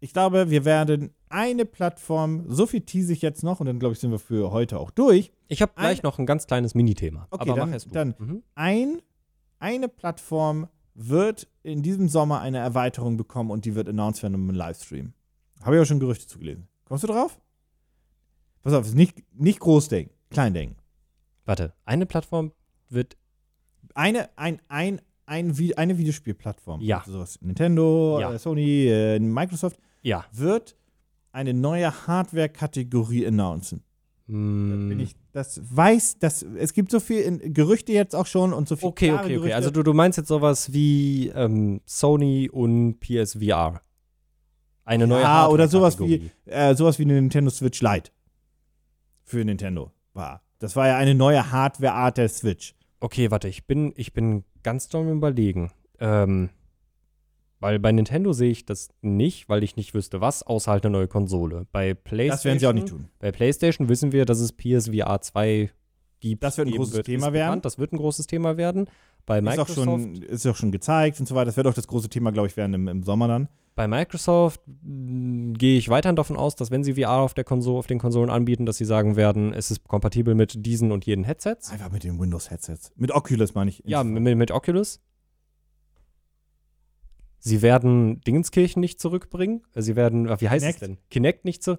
Ich glaube, wir werden eine Plattform, so viel tease ich jetzt noch und dann glaube ich, sind wir für heute auch durch. Ich habe gleich Ein- noch ein ganz kleines Minithema. Okay, aber dann- mach es du. dann- Mhm. Ein, eine Plattform wird in diesem Sommer eine Erweiterung bekommen und die wird announced werden im Livestream. Habe ich auch schon Gerüchte zugelesen. Kommst du drauf? Pass auf, ist nicht, nicht groß denken, klein denken. Warte, eine Plattform wird. Eine, ein, ein, ein, eine Videospielplattform, Ja. also sowas Nintendo, Ja. äh, Sony, äh, Microsoft, Ja. wird eine neue Hardware-Kategorie announcen. Bin ich, das weiß, das, es gibt so viel in, Gerüchte jetzt auch schon und so viel okay, okay, okay. Gerüchte. Also du, du meinst jetzt sowas wie ähm, Sony und PSVR. Eine neue ja, oder sowas wie, äh, sowas wie eine Nintendo Switch Lite. Für Nintendo war. Das war ja eine neue Hardware-Art der Switch. Okay, warte, ich bin, ich bin ganz doll überlegen. Ähm, weil bei Nintendo sehe ich das nicht, weil ich nicht wüsste, was, außer halt eine neue Konsole. Bei PlayStation. Das werden sie auch nicht tun. Bei PlayStation wissen wir, dass es PSVR 2 gibt. Das wird ein großes wird, Thema werden. Das wird ein großes Thema werden. Bei Ist auch, Microsoft, schon, ist auch schon gezeigt und so weiter. Das wird auch das große Thema, glaube ich, werden im, im Sommer dann. bei Microsoft mh, gehe ich weiterhin davon aus, dass wenn sie VR auf, der Konsole, auf den Konsolen anbieten, dass sie sagen werden, es ist kompatibel mit diesen und jenen Headsets. Einfach mit den Windows-Headsets. Mit Oculus meine ich. Ja, mit, mit Oculus. Sie werden Dingenskirchen nicht zurückbringen. Äh, Sie werden, äh, wie heißt Kinect? es denn? Kinect nicht so.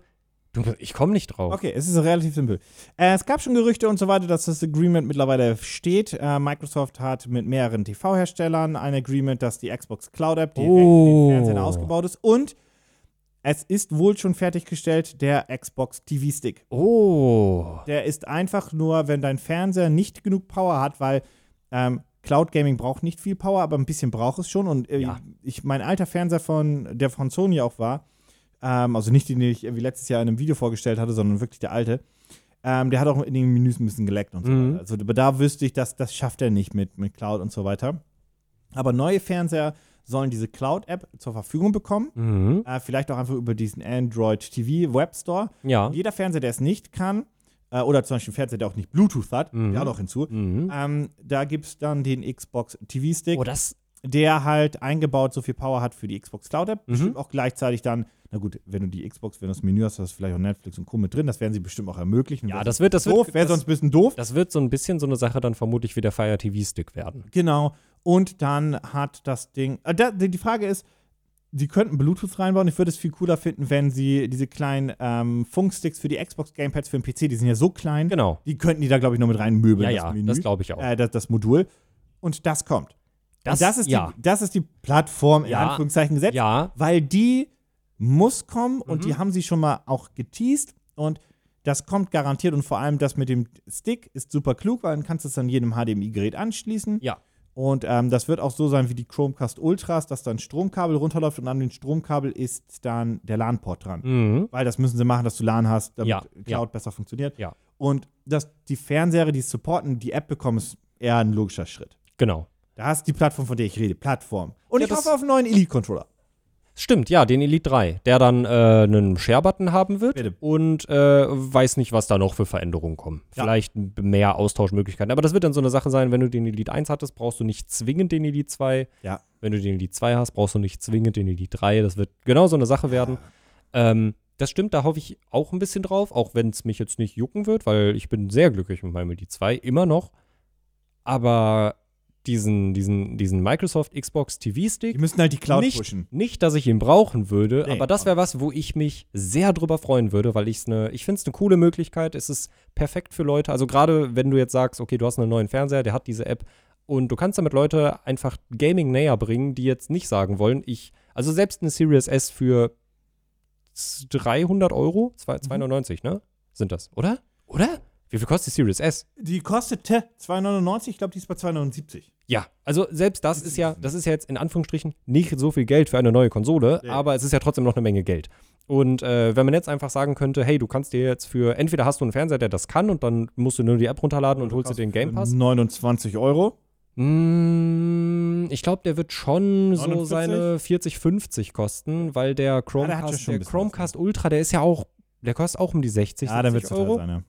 Ich komme nicht drauf. Okay, es ist relativ simpel. Äh, es gab schon Gerüchte und so weiter, dass das Agreement mittlerweile steht. Äh, Microsoft hat mit mehreren TV-Herstellern ein Agreement, dass die Xbox Cloud App direkt Oh. in den Fernsehen ausgebaut ist. Und es ist wohl schon fertiggestellt der Xbox TV Stick. Oh. Der ist einfach nur, wenn dein Fernseher nicht genug Power hat, weil ähm, Cloud Gaming braucht nicht viel Power, aber ein bisschen braucht es schon. Und äh, Ja. ich, mein alter Fernseher von, der von Sony auch war, ähm, also nicht den, den ich irgendwie letztes Jahr in einem Video vorgestellt hatte, sondern wirklich der alte, ähm, der hat auch in den Menüs ein bisschen geleckt und so Mhm. weiter. Also aber da wüsste ich, dass das schafft er nicht mit, mit Cloud und so weiter. Aber neue Fernseher sollen diese Cloud-App zur Verfügung bekommen. Mhm. Äh, vielleicht auch einfach über diesen Android TV Webstore. Ja. Jeder Fernseher, der es nicht kann, äh, oder zum Beispiel ein Fernseher, der auch nicht Bluetooth hat, Mhm. der auch noch hinzu, Mhm. ähm, da gibt es dann den Xbox TV-Stick, Oh, das. der halt eingebaut so viel Power hat für die Xbox Cloud-App. Mhm. Bestimmt auch gleichzeitig dann, na gut, wenn du die Xbox, wenn du das Menü hast, hast du vielleicht auch Netflix und Co. mit drin, das werden sie bestimmt auch ermöglichen. Ja, das wird, das doof, wird, wäre sonst ein bisschen doof. das wird so ein bisschen so eine Sache dann vermutlich wie der Fire TV Stick werden. Genau. Und dann hat das Ding. Äh, da, die Frage ist, sie könnten Bluetooth reinbauen. Ich würde es viel cooler finden, wenn sie diese kleinen ähm, Funksticks für die Xbox Gamepads für den PC, die sind ja so klein, Genau. die könnten die da, glaube ich, noch mit reinmöbeln. Ja, ja, Menü, das glaube ich auch. äh, das, das Modul. Und das kommt. Das- und das ist, ja. die, das ist die Plattform, in Ja. Anführungszeichen gesetzt, Ja, weil die muss kommen und Mhm. die haben sie schon mal auch geteased und das kommt garantiert und vor allem das mit dem Stick ist super klug, weil dann kannst du es an jedem HDMI-Gerät anschließen. Ja. Und ähm, das wird auch so sein wie die Chromecast Ultras, dass dann Stromkabel runterläuft und an dem Stromkabel ist dann der LAN-Port dran. Mhm. Weil das müssen sie machen, dass du LAN hast, damit Ja, Cloud ja. besser funktioniert. Ja. Und dass die Fernseher, die es supporten, die App bekommen, ist eher ein logischer Schritt. Genau. Da hast du die Plattform, von der ich rede. Plattform. Und ich hoffe auf einen neuen Elite-Controller. Stimmt, ja, den Elite 3, der dann äh, einen Share-Button haben wird Bitte. und äh, weiß nicht, was da noch für Veränderungen kommen. Ja. Vielleicht mehr Austauschmöglichkeiten. Aber das wird dann so eine Sache sein, wenn du den Elite 1 hattest, brauchst du nicht zwingend den Elite 2. Ja. Wenn du den Elite 2 hast, brauchst du nicht zwingend den Elite 3. Das wird genau so eine Sache werden. Ähm, das stimmt, da hoffe ich auch ein bisschen drauf, auch wenn es mich jetzt nicht jucken wird, weil ich bin sehr glücklich mit meinem Elite 2, immer noch. Aber diesen, diesen, diesen Microsoft Xbox TV-Stick, Die müssen halt die Cloud nicht, pushen. nicht, dass ich ihn brauchen würde, Nee, aber das wäre was, wo ich mich sehr drüber freuen würde, weil ich's ne, ich finde es eine coole Möglichkeit. Es ist perfekt für Leute. Also gerade wenn du jetzt sagst, okay, du hast einen neuen Fernseher, der hat diese App und du kannst damit Leute einfach Gaming näher bringen, die jetzt nicht sagen wollen, ich, also selbst eine Series S für 300 Euro, zwei- 299, ne? Sind das, oder? Oder? Wie viel kostet die Series S? Die kostete 2,99, ich glaube, die ist bei 2,79. Ja, also selbst das ist ja, das ist ja jetzt in Anführungsstrichen nicht so viel Geld für eine neue Konsole, Nee. aber es ist ja trotzdem noch eine Menge Geld. Und äh, wenn man jetzt einfach sagen könnte, hey, du kannst dir jetzt für, entweder hast du einen Fernseher, der das kann und dann musst du nur die App runterladen und holst dir den Game Pass. 29 Euro. Mm, ich glaube, der wird schon so 49? seine 40, 50 kosten, weil der der hat Chromecast, ja der ein bisschen Chromecast Ultra, der ist ja auch, der kostet auch um die 60, Ja, dann wird 70 es Euro. sein, ja.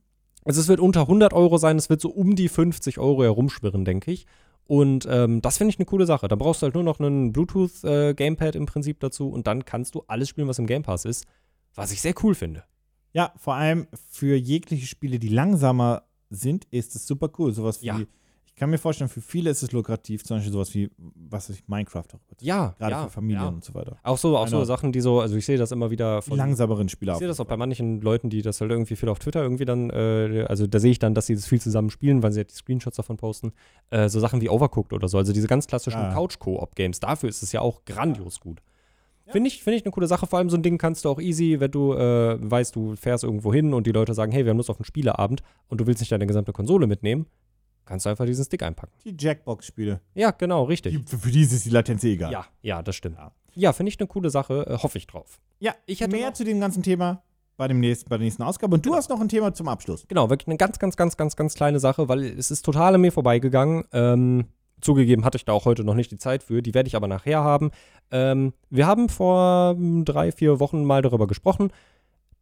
Also es wird unter 100 Euro sein, es wird so um die 50 Euro herumschwirren, denke ich. Und ähm, das finde ich eine coole Sache. Da brauchst du halt nur noch einen Bluetooth-Gamepad im Prinzip dazu und dann kannst du alles spielen, was im Game Pass ist, was ich sehr cool finde. Ja, vor allem für jegliche Spiele, die langsamer sind, ist es super cool. Sowas wie, Ja. Ich kann mir vorstellen, für viele ist es lukrativ, zum Beispiel sowas wie, was ich, Minecraft auch. Ja, Gerade ja, für Familien ja. und so weiter. Auch so, auch so Sachen, die so, also ich sehe das immer wieder Die von langsameren Spiele Ich sehe das auch bei manchen Leuten, die das halt irgendwie viel auf Twitter irgendwie dann, äh, also da sehe ich dann, dass sie das viel zusammen spielen, weil sie halt die Screenshots davon posten. Äh, so Sachen wie Overcooked oder so, also diese ganz klassischen Ah. Couch-Koop-Games. Dafür ist es ja auch grandios gut. Finde ich, finde ich eine coole Sache. Vor allem so ein Ding kannst du auch easy, wenn du äh, weißt, du fährst irgendwo hin und die Leute sagen, hey, wir haben Lust auf einen Spieleabend und du willst nicht deine gesamte Konsole mitnehmen, kannst du einfach diesen Stick einpacken. Die Jackbox-Spiele. Ja, genau, richtig. Die- Für, für die ist die Latenz eh egal. Ja, ja, das stimmt. Ja. Ja, finde ich eine coole Sache, äh, hoffe ich drauf. Ja, Ich hätte mehr zu dem ganzen Thema bei, dem nächsten, bei der nächsten Ausgabe. Und du Genau. hast noch ein Thema zum Abschluss. Genau, wirklich eine ganz, ganz, ganz, ganz, ganz kleine Sache, weil es ist total an mir vorbeigegangen. Ähm, zugegeben hatte ich da auch heute noch nicht die Zeit für, die werde ich aber nachher haben. Ähm, wir haben vor hm, drei, vier Wochen mal darüber gesprochen.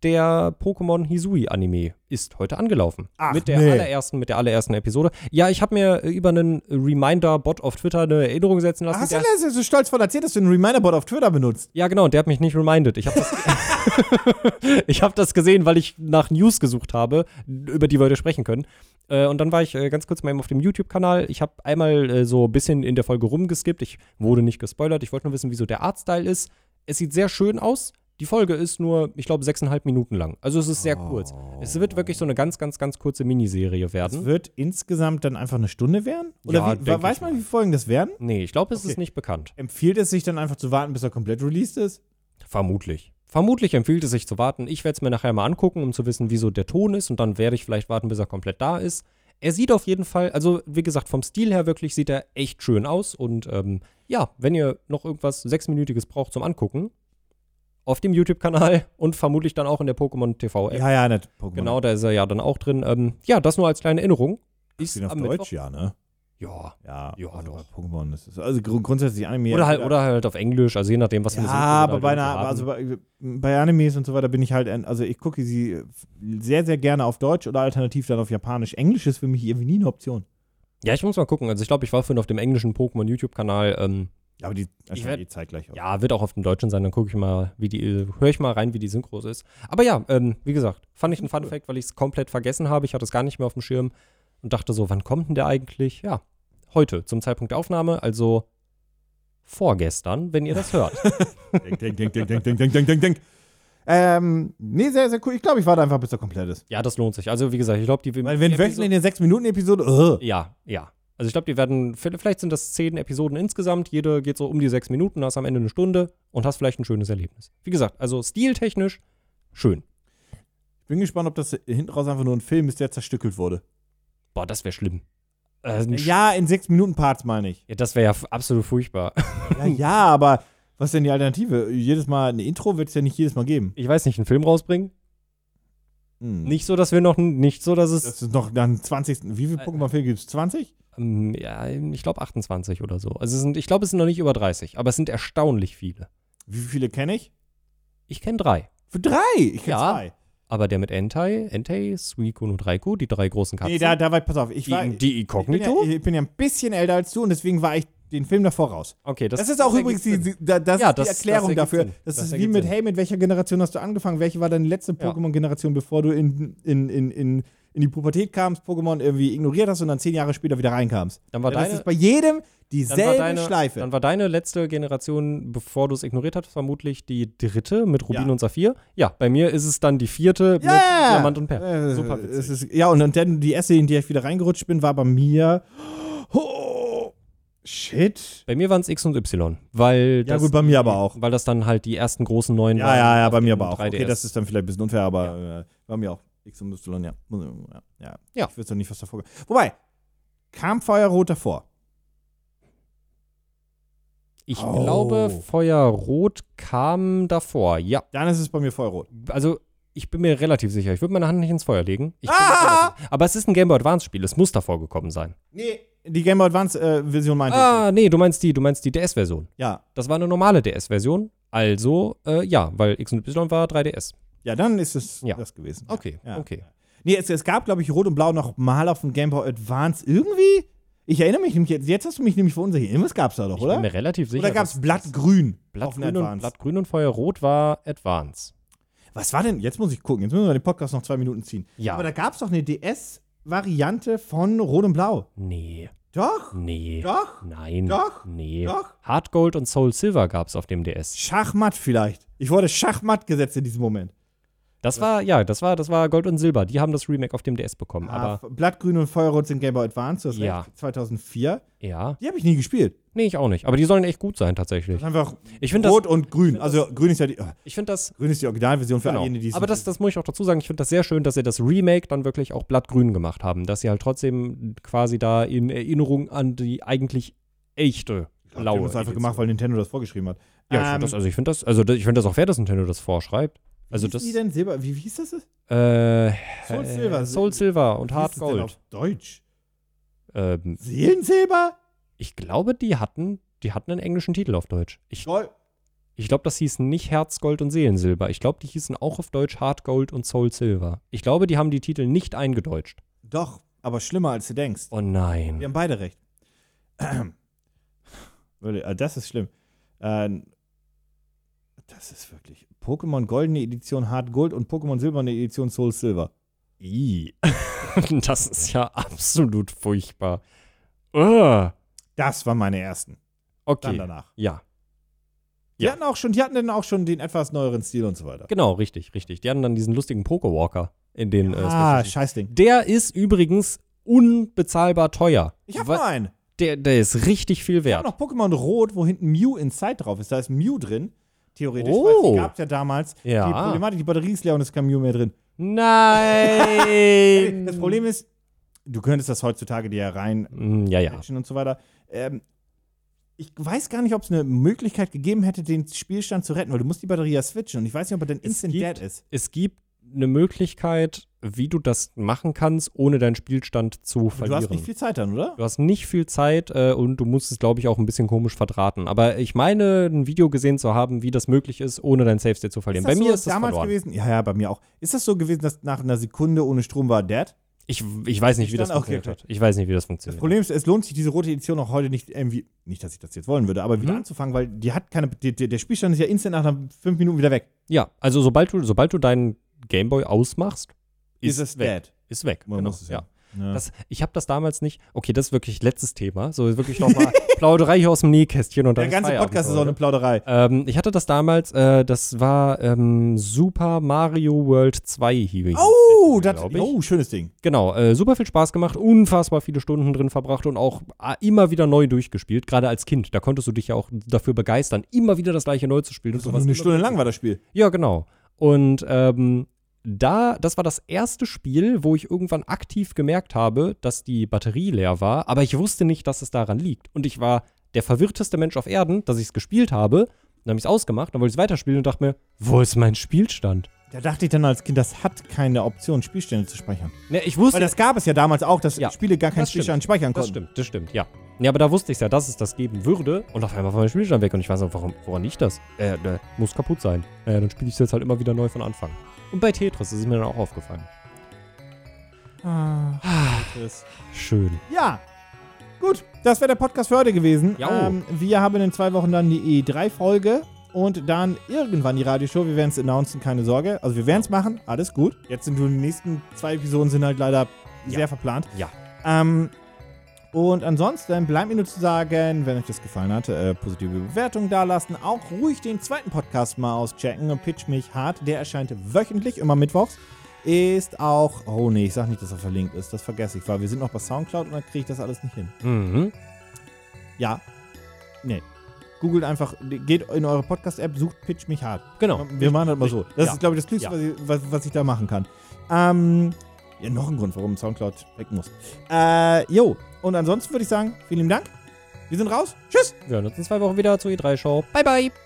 Der Pokémon Hisui Anime ist heute angelaufen. Ach, mit der nee. allerersten, mit der allerersten Episode. Ja, ich habe mir äh, über einen Reminder-Bot auf Twitter eine Erinnerung setzen lassen. Hast du das so stolz von erzählt, dass du einen Reminder-Bot auf Twitter benutzt? ja, genau, und der hat mich nicht reminded. Ich habe das, ich hab das gesehen, weil ich nach News gesucht habe, über die wir heute sprechen können. Äh, und dann war ich äh, ganz kurz mal eben auf dem YouTube-Kanal. Ich habe einmal so ein bisschen in der Folge rumgeskippt. Ich wurde nicht gespoilert. Ich wollte nur wissen, wieso der Artstyle ist. Es sieht sehr schön aus. Die Folge ist nur, ich glaube, sechseinhalb Minuten lang. Also es ist sehr kurz. Es wird wirklich so eine ganz, ganz, ganz kurze Miniserie Es werden. wird insgesamt dann einfach eine Stunde werden? Oder Ja, wie, weiß man, wie viele Folgen das werden? Nee, ich glaube, es Okay. ist nicht bekannt. Empfiehlt es sich dann einfach zu warten, bis er komplett released ist? Vermutlich. Vermutlich empfiehlt es sich zu warten. Ich werde es mir nachher mal angucken, um zu wissen, wieso der Ton ist. Und dann werde ich vielleicht warten, bis er komplett da ist. Er sieht auf jeden Fall, also wie gesagt, vom Stil her wirklich sieht er echt schön aus. Und ähm, ja, wenn ihr noch irgendwas Sechsminütiges braucht zum Angucken, auf dem YouTube-Kanal und vermutlich dann auch in der Pokémon TV-App. Ja, ja, nicht Pokémon. Genau, da ist er ja dann auch drin. Ähm, ja, das nur als kleine Erinnerung. Ist auf am Deutsch, Mittwoch- ja, ne? Ja. Ja, Ja, also doch. Pokémon ist es. Also grund grundsätzlich Anime. Oder halt, ja, oder halt auf Englisch, also je nachdem, was Ja, eine aber Synchro bei, einer, also bei, bei Animes und so weiter bin ich halt, also ich gucke sie sehr, sehr gerne auf Deutsch oder alternativ dann auf Japanisch. Englisch ist für mich irgendwie nie eine Option. Ja, ich muss mal gucken. Also ich glaube, ich war vorhin auf dem englischen Pokémon YouTube-Kanal. Ähm, Ja, aber die Ich erscheint werd- eh zeitgleich. aus. Ja, wird auch auf dem Deutschen sein, dann gucke ich mal, wie die, äh, höre ich mal rein, wie die Synchros ist. Aber ja, ähm, wie gesagt, fand ich ein Fun Fact, weil ich es komplett vergessen habe. Ich hatte es gar nicht mehr auf dem Schirm und dachte so, wann kommt denn der eigentlich? Ja, heute, zum Zeitpunkt der Aufnahme, also vorgestern, wenn ihr das hört. denk, denk, denk, denk, denk, denk, denk, denk, denk, denk. Ähm, nee, sehr, sehr cool. Ich glaube, ich warte einfach, bis er komplett ist. ja, das lohnt sich. Also wie gesagt, ich glaube, die Weil wenn wöchentlich eine 6-Minuten-Episode, uh, Ja, ja. Also ich glaube, die werden, vielleicht sind das zehn Episoden insgesamt, jede geht so um die sechs Minuten, hast am Ende eine Stunde und hast vielleicht ein schönes Erlebnis. Wie gesagt, also stiltechnisch schön. ich bin gespannt, ob das hinten raus einfach nur ein Film ist, der zerstückelt wurde. Boah, das wäre schlimm. Äh, ein Sch- Ja, in 6-Minuten-Parts meine ich. ja, das wäre ja absolut furchtbar. Ja, ja, aber was ist denn die Alternative? Jedes Mal ein Intro wird es ja nicht jedes Mal geben. Ich weiß nicht, einen Film rausbringen? Hm. Nicht so, dass wir noch, nicht so, dass es, Das ist noch dann 20. Wie viele Pokémon-Filme gibt es? 20? Ähm, ja, ich glaube 28 oder so. Also sind, ich glaube, es sind noch nicht über 30, aber es sind erstaunlich viele. Wie viele kenne ich? Ich kenne drei. Für drei! Ich kenne Ja. zwei. Aber der mit Entei, Entei, Suicune und Raikou, die drei großen Katzen. Nee, da, da war ich, pass auf, ich die, war. die ich, bin ja, Inkognito? ich bin ja ein bisschen älter als du und deswegen war ich den Film davor raus. okay, Das, ist auch übrigens die, die, da- das Ja, ist die das- Erklärung das dafür. Sinn. Das, Das ist wie mit, Sinn. hey, mit welcher Generation hast du angefangen? Welche war deine letzte. Pokémon-Generation, bevor du in, in, in, in, in die Pubertät kamst, Pokémon irgendwie ignoriert hast und dann zehn Jahre später wieder reinkamst? Dann war Ja, das deine, ist bei jedem dieselbe deine, Schleife. Dann war deine letzte Generation, bevor du es ignoriert hast, vermutlich die dritte mit Rubin Ja. und Saphir. Ja, bei mir ist es dann die vierte mit Diamant und Perl. Äh, Super witzig. ist, ja, und dann die erste, in die ich wieder reingerutscht bin, war bei mir. Oh, shit. Bei mir waren es X und Y, weil Ja, das, gut, bei mir aber auch. Weil das dann halt die ersten großen neuen Ja, waren ja, ja, bei mir aber auch. 3DS. Okay, das ist dann vielleicht ein bisschen unfair, aber äh, bei mir auch. X und Y, ja. Ja, ja. Ich doch nicht, was davor Wobei, kam Feuerrot davor? Ich Oh. glaube, Feuerrot kam davor. Ja, Dann ist es bei mir Feuerrot. also ich bin mir relativ sicher. Ich würde meine Hand nicht ins Feuer legen. Ich Ah! Aber es ist ein Game Boy Advance Spiel. Es muss davor gekommen sein. Nee, die Game Boy Advance äh, meinte Ah, nee, du meinst die, du meinst die DS-Version. ich. Ja. Das war eine normale DS-Version. Also, äh, ja, weil X und Y war 3DS. Ja, dann ist es Ja. das gewesen. Okay, Ja. okay. Nee, es, es gab, glaube ich, Rot und Blau noch mal auf dem Game Boy Advance irgendwie. Ich erinnere mich nämlich jetzt, jetzt hast du mich nämlich verunsichert. Irgendwas gab es da doch, Ich oder? bin mir relativ sicher. Oder gab es dass- Blattgrün auf dem Blattgrün und, Advance? Blattgrün und Feuerrot war Advance. Was war denn? Jetzt muss ich gucken. Jetzt müssen wir den Podcast noch zwei Minuten ziehen. Ja. Aber da gab es doch eine DS-Variante von Rot und Blau. Nee, Doch? nee. Doch? Nein. Doch, Nee. doch. Hard Gold und Soul Silver gab es auf dem DS. Schachmatt vielleicht. Ich wurde Schachmatt gesetzt in diesem Moment. Das war, ja, das war, das war Gold und Silber. Die haben das Remake auf dem DS bekommen. Ah, Aber Blattgrün und Feuerrot sind Game Boy Advance, das Ja. recht, 2004. ja, Die habe ich nie gespielt. nee, ich auch nicht. Aber die sollen echt gut sein tatsächlich. Einfach Ich finde das, Rot und Grün. Also Grün ist ja die, äh, ich finde das, Grün ist die Originalversion für genau. jene, die es Aber das, das muss ich auch dazu sagen. Ich finde das sehr schön, dass sie das Remake dann wirklich auch blattgrün gemacht haben. Dass sie halt trotzdem quasi da in Erinnerung an die eigentlich echte glaub, die blaue. haben das einfach Edition. gemacht, weil Nintendo das vorgeschrieben hat. Ja, ich Ähm, finde das, also ich finde das, also ich finde das auch fair, dass Nintendo das vorschreibt. Also wie das, die denn Silber? Wie, wie hieß das? äh, Soul äh, Silver. Soul Silver und Hard Gold. auf Deutsch. Ähm, Seelensilber? ich glaube, die hatten, die hatten einen englischen Titel auf Deutsch. Ich, Gold. Ich glaube, das hieß nicht Herz, Gold und Seelensilber. Ich glaube, die hießen auch auf Deutsch Hard Gold und Soul Silver. Ich glaube, die haben die Titel nicht eingedeutscht. Doch, aber schlimmer als du denkst. Oh nein. Wir haben beide recht. Äh, Das ist schlimm. Äh, Das ist wirklich. Pokémon Goldene Edition Hard Gold und Pokémon Silberne Edition Soul Silver. I. das ist ja absolut furchtbar. Ugh. Das waren meine ersten. Dann Okay. danach. Ja, Die Ja. hatten auch schon, die hatten dann auch schon den etwas neueren Stil und so weiter. genau, richtig, richtig. Die hatten dann diesen lustigen Pokewalker in den äh, Ah, Scheißding. Der ist übrigens unbezahlbar teuer. Ich hab Wa- noch einen. der, der ist richtig viel Ich wert. hab noch Pokémon Rot, wo hinten Mew Inside drauf ist. Da ist Mew drin. Theoretisch. Oh. Weil die gab es ja damals. Ja. Die Problematik, die Batterie ist leer und es ist kein Mew mehr drin. Nein! Das Problem ist, du könntest das heutzutage dir ja rein Mm, ja, ja. und so weiter. Ähm, ich weiß gar nicht, ob es eine Möglichkeit gegeben hätte, den Spielstand zu retten, weil du musst die Batterie ja switchen und ich weiß nicht, ob er dann instant gibt- dead ist. Es gibt eine Möglichkeit, wie du das machen kannst, ohne deinen Spielstand zu Du verlieren. hast nicht viel Zeit dann, oder? Du hast nicht viel Zeit äh, und du musst es, glaube ich, auch ein bisschen komisch verdrahten. Aber ich meine, ein Video gesehen zu haben, wie das möglich ist, ohne dein Save State zu verlieren. Bei das mir so ist das damals verloren. gewesen? Ja, ja, bei mir auch. Ist das so gewesen, dass nach einer Sekunde ohne Strom war dead? Ich, ich weiß nicht, wie das funktioniert hat. Ich weiß nicht, wie das Das funktioniert. Problem ist, es lohnt sich diese rote Edition auch heute nicht irgendwie, nicht, dass ich das jetzt wollen würde, aber wieder Mhm. anzufangen, weil die hat keine, die, der Spielstand ist ja instant nach fünf Minuten wieder weg. Ja, also sobald du, sobald du deinen Gameboy ausmachst, ist, es weg. dead. Ist weg. Man genau. muss es ja. ja. Das, ich habe das damals nicht. Okay, das ist wirklich letztes Thema. So wirklich nochmal Plauderei hier aus dem Nähkästchen und dann der ganze Feierabend Podcast ist auch eine. Plauderei. Ähm, ich hatte das damals, äh, das war ähm, Super Mario World 2 hier. Oh, das, oh, schönes Ding. Genau, äh, super viel Spaß gemacht, unfassbar viele Stunden drin verbracht und auch äh, immer wieder neu durchgespielt, gerade als Kind. Da konntest du dich ja auch dafür begeistern, immer wieder das gleiche neu zu spielen. Das und sowas eine Stunde lang war das Spiel. Ja, genau. Und ähm, da, das war das erste Spiel, wo ich irgendwann aktiv gemerkt habe, dass die Batterie leer war, aber ich wusste nicht, dass es daran liegt. Und ich war der verwirrteste Mensch auf Erden, dass ich es gespielt habe. Dann habe ich es ausgemacht, dann wollte ich es weiterspielen und dachte mir, wo ist mein Spielstand? Da dachte ich dann als Kind, das hat keine Option, Spielstände zu speichern. Ne, ich wusste, Weil das gab es ja damals auch, dass Ja, Spiele gar keinen das. Spielstand speichern Das konnten. stimmt, das stimmt, ja. Ja, aber da wusste ich ja, dass es das geben würde. Und auf einmal war mein Spielstand weg. Und ich weiß auch, warum, woran liegt das? Äh, äh, muss kaputt sein. Äh, dann spiele ich es jetzt halt immer wieder neu von Anfang. Und bei Tetris ist es mir dann auch aufgefallen. Ah, Tetris. Schön. Ja. Gut, das wäre der Podcast für heute gewesen. Ähm, wir haben in zwei Wochen dann die E3-Folge und dann irgendwann die Radioshow. Wir werden es announcen, keine Sorge. Also wir werden es machen, alles gut. Jetzt sind nur die nächsten zwei Episoden sind halt leider Ja. sehr verplant. Ja. Ähm, und ansonsten bleibt mir nur zu sagen, wenn euch das gefallen hat, äh, positive Bewertungen dalassen. Auch ruhig den zweiten Podcast mal auschecken. Pitch mich hart. Der erscheint wöchentlich, immer mittwochs. Ist auch. Oh nee, ich sag nicht, dass er verlinkt ist. Das vergesse ich, weil wir sind noch bei Soundcloud und dann kriege ich das alles nicht hin. Mhm. Ja. Nee. Googelt einfach, geht in eure Podcast-App, sucht Pitch mich hart. Genau. Wir machen das mal so. Das Ja. ist, glaube ich, das Klügste, Ja. was, was ich da machen kann. Ähm, ja, noch ein Grund, warum Soundcloud weg muss. Äh, jo. Und ansonsten würde ich sagen, vielen lieben Dank. Wir sind raus. Tschüss. Wir hören uns in zwei Wochen wieder zur E3-Show. Bye, bye.